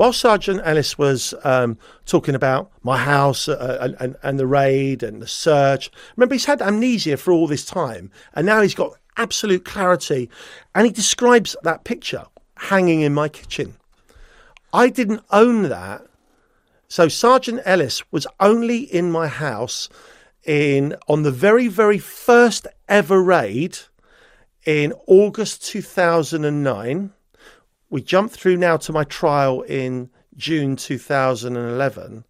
While Sergeant Ellis was um, talking about my house uh, and, and, and the raid and the search, remember he's had amnesia for all this time, and now he's got absolute clarity, and he describes that picture hanging in my kitchen. I didn't own that, so Sergeant Ellis was only in my house in on the very very first ever raid in August 2009. We jump through now to my trial in June 2011.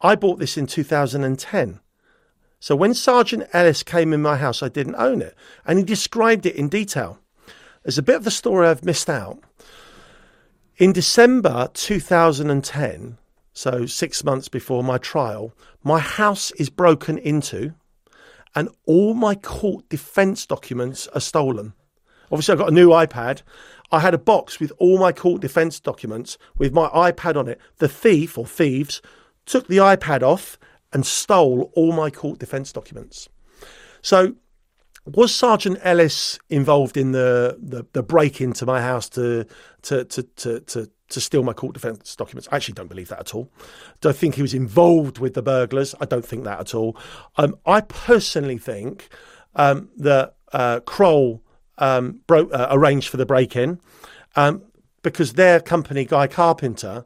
I bought this in 2010. So when Sergeant Ellis came in my house, I didn't own it. And he described it in detail. There's a bit of the story I've missed out. In December 2010, so six months before my trial, my house is broken into and all my court defence documents are stolen. Obviously, I've got a new iPad. I had a box with all my court defence documents with my iPad on it. The thief or thieves took the iPad off and stole all my court defence documents. So, was Sergeant Ellis involved in the, the, the break into my house to to, to, to, to to steal my court defence documents? I actually don't believe that at all. Do I think he was involved with the burglars? I don't think that at all. Um, I personally think um, that uh, Kroll um, bro- uh, arranged for the break in um, because their company, Guy Carpenter,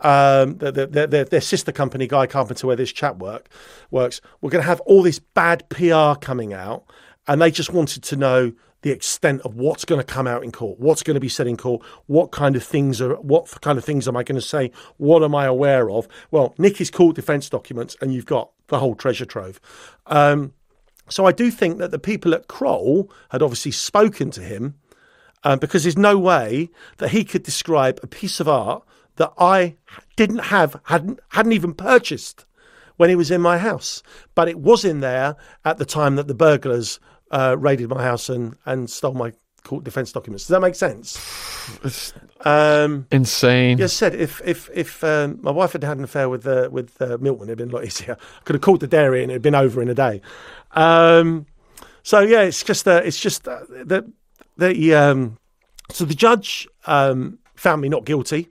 um, their, their, their, sister company, Guy Carpenter, where this chap work works, were going to have all this bad PR coming out, and they just wanted to know the extent of what's going to come out in court, what's going to be said in court, what kind of things are, what kind of things am I going to say, what am I aware of? Well, Nick is court defence documents, and you've got the whole treasure trove. Um, so I do think that the people at Kroll had obviously spoken to him um, because there's no way that he could describe a piece of art that I didn't have, hadn't, hadn't even purchased when he was in my house. But it was in there at the time that the burglars uh, raided my house and, and stole my court defence documents. Does that make sense? Um, insane. Yes, said if if if um, my wife had had an affair with uh, with uh, Milton, it'd been a lot easier. I could have called the dairy and it'd been over in a day. Um, so yeah, it's just uh, it's just uh, the the um, so the judge um, found me not guilty.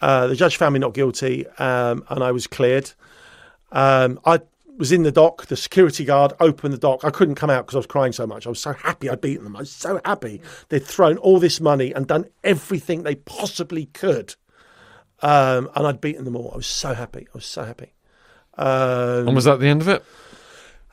Uh, the judge found me not guilty, um, and I was cleared. Um, I was in the dock. The security guard opened the dock. I couldn't come out because I was crying so much. I was so happy I'd beaten them. I was so happy they'd thrown all this money and done everything they possibly could, um, and I'd beaten them all. I was so happy. I was so happy. Um, And was that the end of it?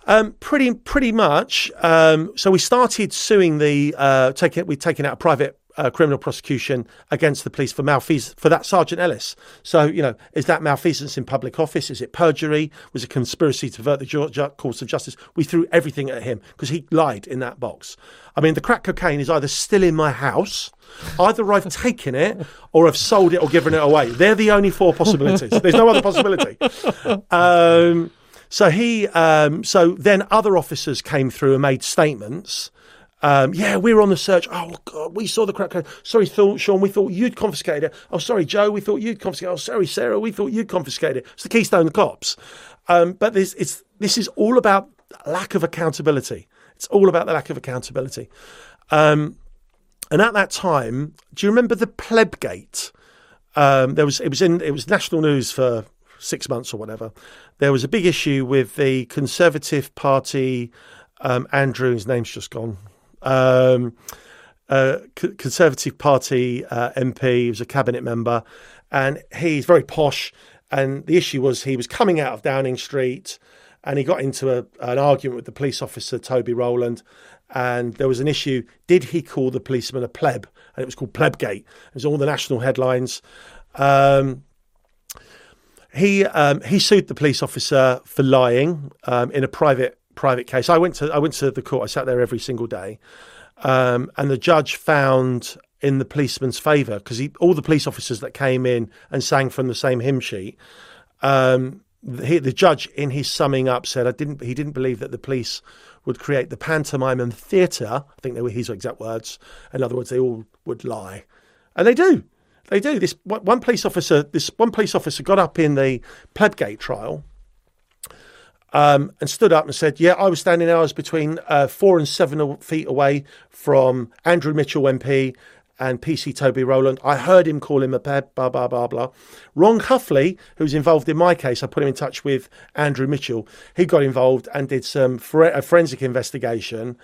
um, pretty pretty much. Um, so we started suing the uh, taking we'd taken out a private uh, criminal prosecution against the police for malfeasance for that Sergeant Ellis. So you know, is that malfeasance in public office? Is it perjury? Was it conspiracy to avert the ju- ju- course of justice? We threw everything at him because he lied in that box. I mean, the crack cocaine is either still in my house. Either I've taken it or I've sold it or given it away. They're the only four possibilities. There's no other possibility. Um, so he, um, so then other officers came through and made statements. Um, yeah, we were on the search. Oh God, we saw the crack. Sorry, Phil, Sean, we thought you'd confiscated it. Oh, sorry, Joe, we thought you'd confiscated. it. Oh, sorry, Sarah, we thought you'd confiscated it. It's the Keystone the Cops. Um, but this, it's this is all about lack of accountability. It's all about the lack of accountability. Um, and at that time, do you remember the Plebgate? Um, there was it was in it was national news for six months or whatever. There was a big issue with the Conservative Party. Um, Andrew, his name's just gone. Um, Conservative Party uh, MP. He was a cabinet member, and he's very posh. and the issue was he was coming out of Downing Street, and he got into a, an argument with the police officer Toby Rowland, and there was an issue: did he call the policeman a pleb? And it was called Plebgate. It was all the national headlines. Um, he um, he sued the police officer for lying um, in a private private case. I went to I went to the court. I sat there every single day, um, and the judge found in the policeman's favour because all the police officers that came in and sang from the same hymn sheet. Um, the, the judge, in his summing up, said I didn't. He didn't believe that the police would create the pantomime and theatre. I think they were his exact words. In other words, they all would lie, and they do. They do. This one police officer. This one police officer got up in the Plebgate trial um, and stood up and said, "Yeah, I was standing. I was between uh, four and seven feet away from Andrew Mitchell MP and PC Toby Rowland. I heard him call him a peb, blah, blah, blah, blah. Ron Cuffley, who's involved in my case, I put him in touch with Andrew Mitchell. He got involved and did some a forensic investigation.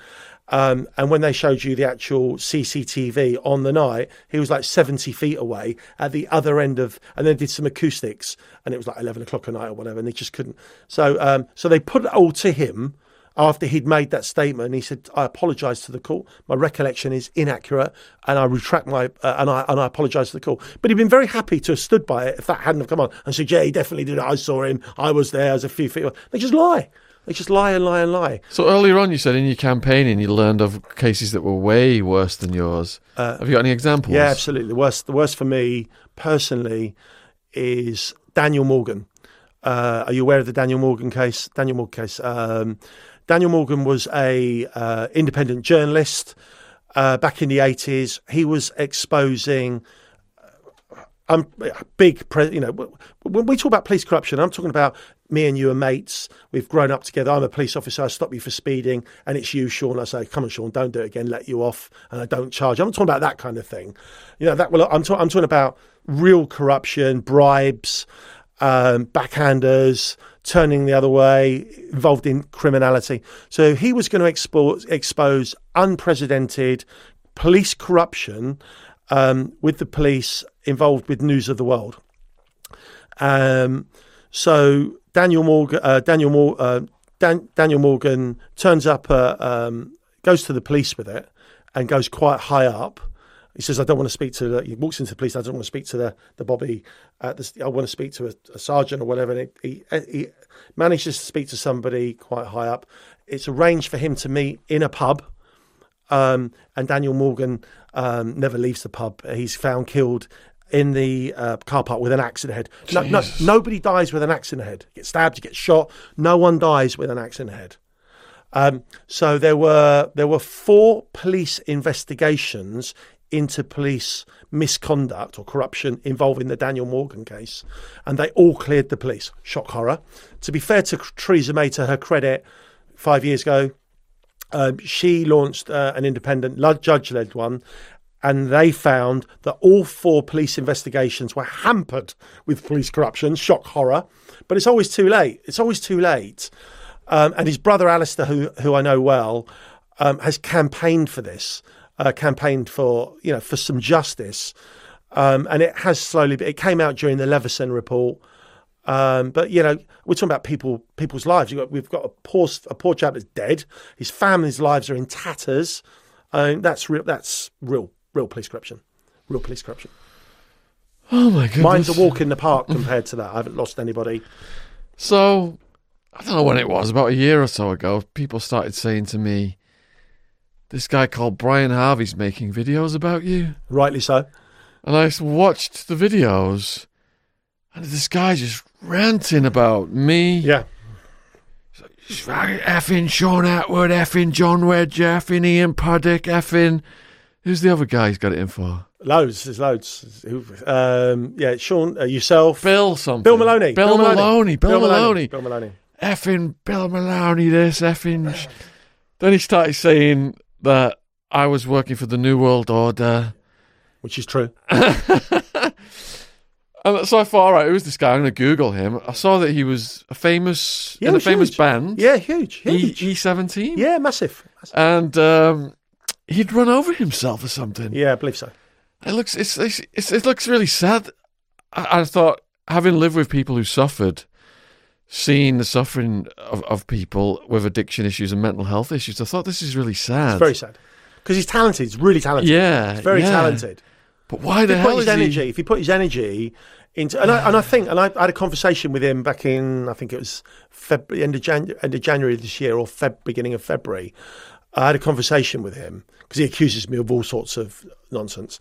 Um, and when they showed you the actual CCTV on the night, he was like 70 feet away at the other end of, and then did some acoustics, and it was like 11 o'clock at night or whatever, and they just couldn't. So, um, so they put it all to him after he'd made that statement. He said, "I apologise to the court. My recollection is inaccurate, and I retract my uh, and I and I apologise to the court." But he'd been very happy to have stood by it if that hadn't have come on and said, "Yeah, he definitely did it. I saw him. I was there. I was a few feet." Away. They just lie. They just lie and lie and lie. So earlier on, you said in your campaigning you learned of cases that were way worse than yours. Uh, Have you got any examples? Yeah, absolutely. The worst, the worst for me personally is Daniel Morgan. Uh, are you aware of the Daniel Morgan case? Daniel Morgan case. Um, Daniel Morgan was a uh, independent journalist uh, back in the eighties. He was exposing I'm big, you know, when we talk about police corruption, I'm talking about me and you are mates. We've grown up together. I'm a police officer. I stop you for speeding, and it's you, Sean. I say, "Come on, Sean, don't do it again." Let you off, and I don't charge. I'm not talking about that kind of thing. You know, that. Well, I'm, I'm talking about real corruption, bribes, um, backhanders, turning the other way, involved in criminality. So he was going to expose, expose unprecedented police corruption um, with the police involved with News of the World. Um, so Daniel Morgan, uh, Daniel, Mor- uh, Dan- Daniel Morgan turns up, uh, um, goes to the police with it, and goes quite high up. He says, "I don't want to speak to." The, he walks into the police. I don't want to speak to the the Bobby. The, I want to speak to a, a sergeant or whatever. And he, he, he manages to speak to somebody quite high up. It's arranged for him to meet in a pub. Um, and Daniel Morgan um, never leaves the pub. He's found killed in the uh, car park with an axe in the head. No, no, nobody dies with an axe in the head. You get stabbed, you get shot. No one dies with an axe in the head. Um, so there were there were four police investigations into police misconduct or corruption involving the Daniel Morgan case, and they all cleared the police. Shock horror. To be fair to Theresa May, to her credit, five years ago, um, she launched uh, an independent judge led one, and they found that all four police investigations were hampered with police corruption. Shock horror, but it's always too late. It's always too late. Um, and his brother Alistair, who who I know well, um, has campaigned for this, uh, campaigned for you know for some justice, um, and it has slowly. It came out during the Leveson report. Um, but you know, we're talking about people, people's lives. Got, we've got a poor, a poor chap that's dead. His family's lives are in tatters. Um, that's real. That's real real police corruption. Real police corruption. Oh my goodness. Mine's a walk in the park compared to that. I haven't lost anybody. So, I don't know when it was, about a year or so ago, people started saying to me, this guy called Brian Harvey's making videos about you. Rightly so. And I watched the videos, and this guy just ranting about me. Yeah. Effing Shaun Attwood, effing John Wedger, effing Ian Puddick, effing Who's the other guy he's got it in for? Loads, there's loads. Um, yeah, Sean, uh, yourself, Bill, something. Bill Maloney, Bill, Bill Maloney, Maloney, Bill, Bill Maloney. Maloney, Bill Maloney, effing Bill Maloney. This effing. then he started saying that I was working for the New World Order, which is true. [LAUGHS] and so I thought, all right, who's this guy? I'm going to Google him. I saw that he was a famous yeah, in a famous huge. band. Yeah, huge, huge. E seventeen. Yeah, massive. massive. And um, he'd run over himself or something. Yeah, I believe so. It looks it's, it's, it's it looks really sad. I, I, thought having lived with people who suffered, seeing the suffering of, of people with addiction issues and mental health issues, I thought this is really sad. It's very sad because he's talented. He's really talented. yeah, He's very yeah. talented. But why the If he hell put his is he- energy, if he put his energy into, and I, and I think, and I, I had a conversation with him back in, I think it was February, end of, Jan, end of January this year or Feb, beginning of February. I had a conversation with him because he accuses me of all sorts of nonsense.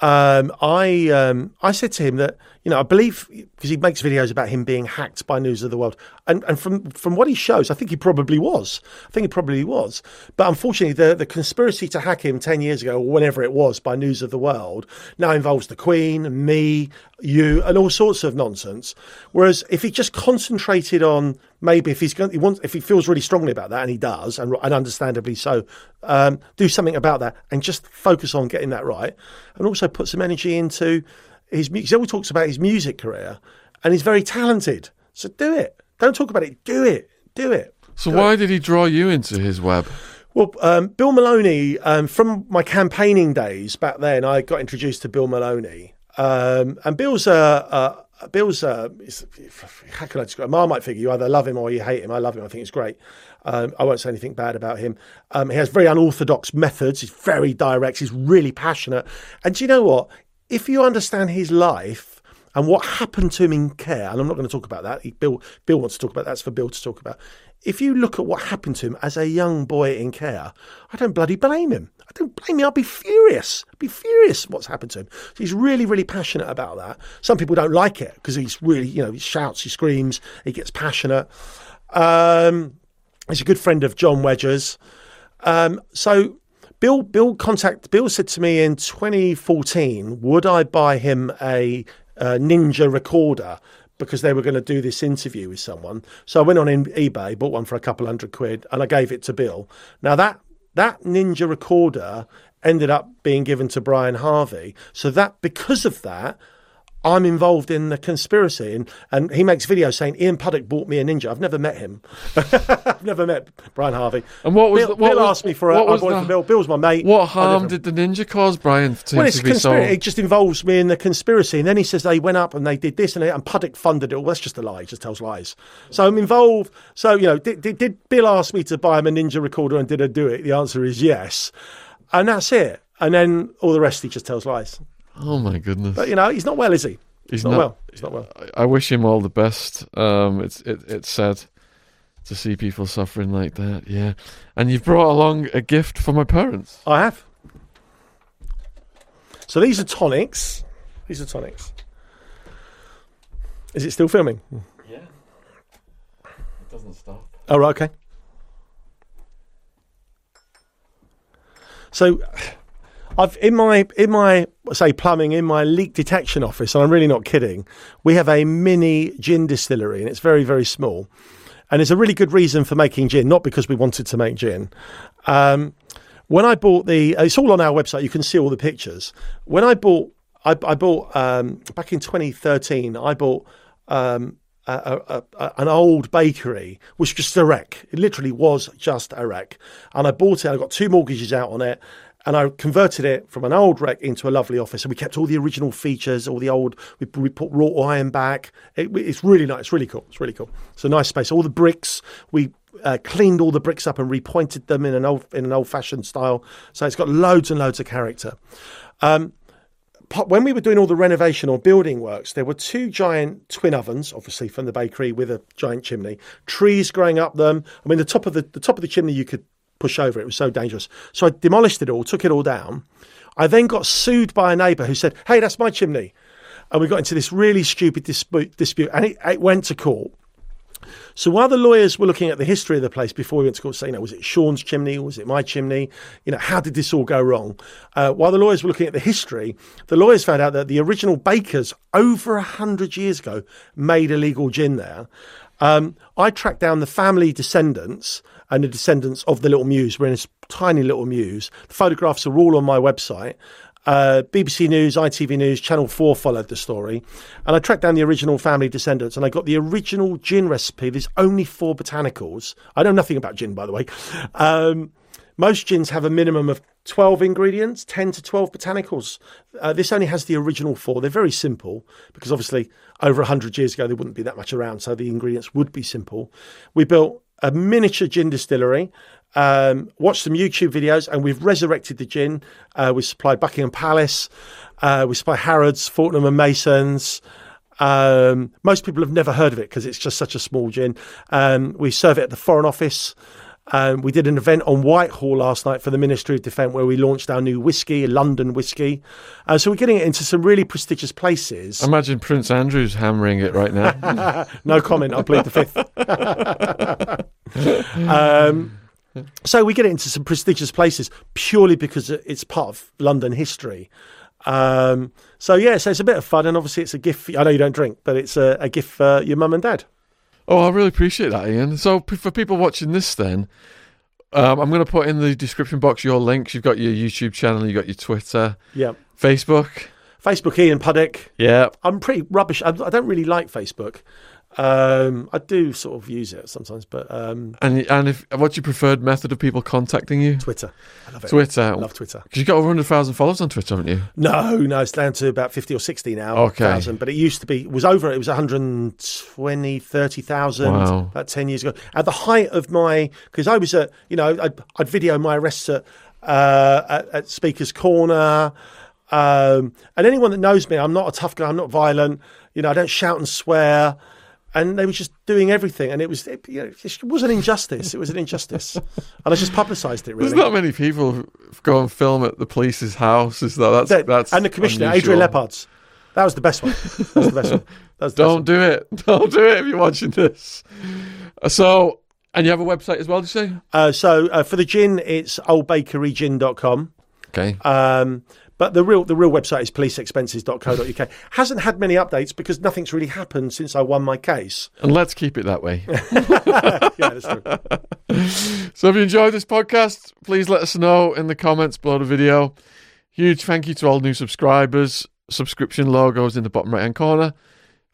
Um, I um, I said to him that you know I believe because he makes videos about him being hacked by News of the World, and and from from what he shows, I think he probably was. I think he probably was. But unfortunately, the the conspiracy to hack him ten years ago or whenever it was by News of the World now involves the Queen, me, you, and all sorts of nonsense. Whereas if he just concentrated on maybe if he's going, he wants if he feels really strongly about that, and he does, and, and understandably so, um, do something about that and just focus on getting that right, and also put some energy into his music. He always talks about his music career, and he's very talented. So do it. Don't talk about it. Do it. Do it. So why did he draw you into his web? Well, um, Bill Maloney, um, from my campaigning days back then, I got introduced to Bill Maloney. Um, and Bill's a. Uh, Bill's uh, how can I describe? might figure you either love him or you hate him. I love him. I think he's great. Um, I won't say anything bad about him. Um, he has very unorthodox methods. He's very direct. He's really passionate. And do you know what? If you understand his life and what happened to him in care, and I'm not going to talk about that. He, Bill, Bill wants to talk about that. That's for Bill to talk about. If you look at what happened to him as a young boy in care, I don't bloody blame him. I don't blame him. I'll be furious. I'd be furious what's happened to him. So he's really, really passionate about that. Some people don't like it because he's really, you know, he shouts, he screams, he gets passionate. Um, he's a good friend of John Wedger's. Um, so Bill, Bill contact Bill said to me in 2014, would I buy him a, uh Ninja recorder because they were going to do this interview with someone. So I went on eBay, bought one for a couple hundred quid, and I gave it to Bill. Now that that Ninja recorder ended up being given to Brian Harvey. So that because of that. I'm involved in the conspiracy, and, and he makes videos saying Ian Puddick bought me a ninja. I've never met him. [LAUGHS] I've never met Brian Harvey. And what was Bill, the- what Bill was- asked me for a, what I was bought it the- for Bill. Bill's my mate. What harm did the ninja cause, Brian? To, well, it's to be so. conspiracy. It just involves me in the conspiracy. And then he says they went up and they did this and, they, and Puddick funded it. Well, that's just a lie. He just tells lies. So I'm involved. So, you know, did, did, did Bill ask me to buy him a Ninja recorder and did I do it? The answer is yes. And that's it. And then all the rest he just tells lies. Oh my goodness! But, you know, he's not well, is he? He's not, not- well. He's not well. I- I wish him all the best. Um, it's it, it's sad to see people suffering like that. Yeah, and you've brought along a gift for my parents. I have. So these are tonics. These are tonics. Is it still filming? Yeah, it doesn't stop. Oh, right, okay. So, I've in my in my say plumbing in my leak detection office, and I'm really not kidding. We have a mini gin distillery, and it's very very small, and it's a really good reason for making gin, not because we wanted to make gin. Um, when I bought the, it's all on our website. You can see all the pictures. When I bought, I, I bought um, back in 2013. I bought um, a, a, a, an old bakery, which was just a wreck. It literally was just a wreck. And I bought it. I got two mortgages out on it. And I converted it from an old wreck into a lovely office. And we kept all the original features, all the old, we, we put wrought iron back. It, it's really nice. It's really cool. It's really cool. It's a nice space. All the bricks, we uh, cleaned all the bricks up and repointed them in an old in an old fashioned style. So it's got loads and loads of character. Um, when we were doing all the renovation or building works, there were two giant twin ovens, obviously from the bakery, with a giant chimney. Trees growing up them. I mean, the top of the the top of the chimney you could push over. It was so dangerous. So I demolished it all, took it all down. I then got sued by a neighbour who said, "Hey, that's my chimney," and we got into this really stupid dispute. dispute and it, it went to court. So while the lawyers were looking at the history of the place before we went to court, saying, you know, was it Sean's chimney? Was it my chimney? You know, how did this all go wrong? Uh, while the lawyers were looking at the history, the lawyers found out that the original bakers over a hundred years ago made illegal gin there. Um, I tracked down the family descendants and the descendants of the little mews. We're in this tiny little mews. The photographs are all on my website. Uh, BBC News, ITV News, Channel 4 followed the story. And I tracked down the original family descendants and I got the original gin recipe. There's only four botanicals. I know nothing about gin, by the way. Um, most gins have a minimum of 12 ingredients, 10 to 12 botanicals. Uh, this only has the original four. They're very simple because obviously over 100 years ago they wouldn't be that much around, so the ingredients would be simple. We built a miniature gin distillery, um, watched some YouTube videos, and we've resurrected the gin. Uh, we supplied Buckingham Palace, uh, we supply Harrods, Fortnum and Masons. Um, most people have never heard of it because it's just such a small gin. Um, we serve it at the Foreign Office. Um, we did an event on Whitehall last night for the Ministry of Defence where we launched our new whiskey, London whiskey. Uh, so we're getting it into some really prestigious places. Imagine Prince Andrew's hammering it right now. [LAUGHS] no comment. I plead the fifth. [LAUGHS] um, so we get it into some prestigious places purely because it's part of London history. Um, so yeah, so it's a bit of fun, and obviously it's a gift. I know you don't drink, but it's a, a gift for your mum and dad. Oh, I really appreciate that, Ian. So p- for people watching this, then um, I'm going to put in the description box your links. You've got your YouTube channel, you've got your Twitter, Yeah. Facebook. Facebook, Ian Puddick. Yeah, I'm pretty rubbish. I, I don't really like Facebook. Um, I do sort of use it sometimes, but um, and and if what's your preferred method of people contacting you? Twitter. I love it. Twitter. I love Twitter. Because you've got over 100,000 followers on Twitter, haven't you? No, no, it's down to about 50 or 60 now. Okay. Thousand, but it used to be, it was over, it was 120, 30,000 Wow. about 10 years ago. At the height of my, because I was at, you know, I'd, I'd video my arrests at, uh, at, at Speaker's Corner. Um, and anyone that knows me, I'm not a tough guy, I'm not violent, you know, I don't shout and swear. And they were just doing everything, and it was it, you know, it was an injustice. It was an injustice, [LAUGHS] and I just publicised it. Really, There's not many people who go and film at the police's house. Is that that's That- that's and the commissioner, unusual. Adrian Leppard's. That was the best one. That was the best one. The best Don't one. do it. [LAUGHS] Don't do it if you're watching this. Uh, So, and you have a website as well, did you say? Uh, so uh, for the gin, it's oldbakerygin.com. Okay. Um, but the real the real website is policeexpenses.co.uk. Hasn't had many updates because nothing's really happened since I won my case. And let's keep it that way. [LAUGHS] Yeah, that's true. so, if you enjoyed this podcast, please let us know in the comments below the video. Huge thank you to all new subscribers. Subscription logos in the bottom right hand corner.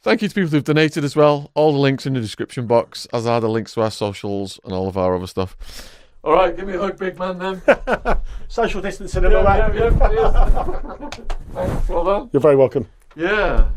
Thank you to people who've donated as well. All the links in the description box, as are the links to our socials and all of our other stuff. All right, give me a hug, big man, then. [LAUGHS] Social distancing and all that. yeah, yeah, cheers. [LAUGHS] Thanks, well done. You're very welcome. Yeah.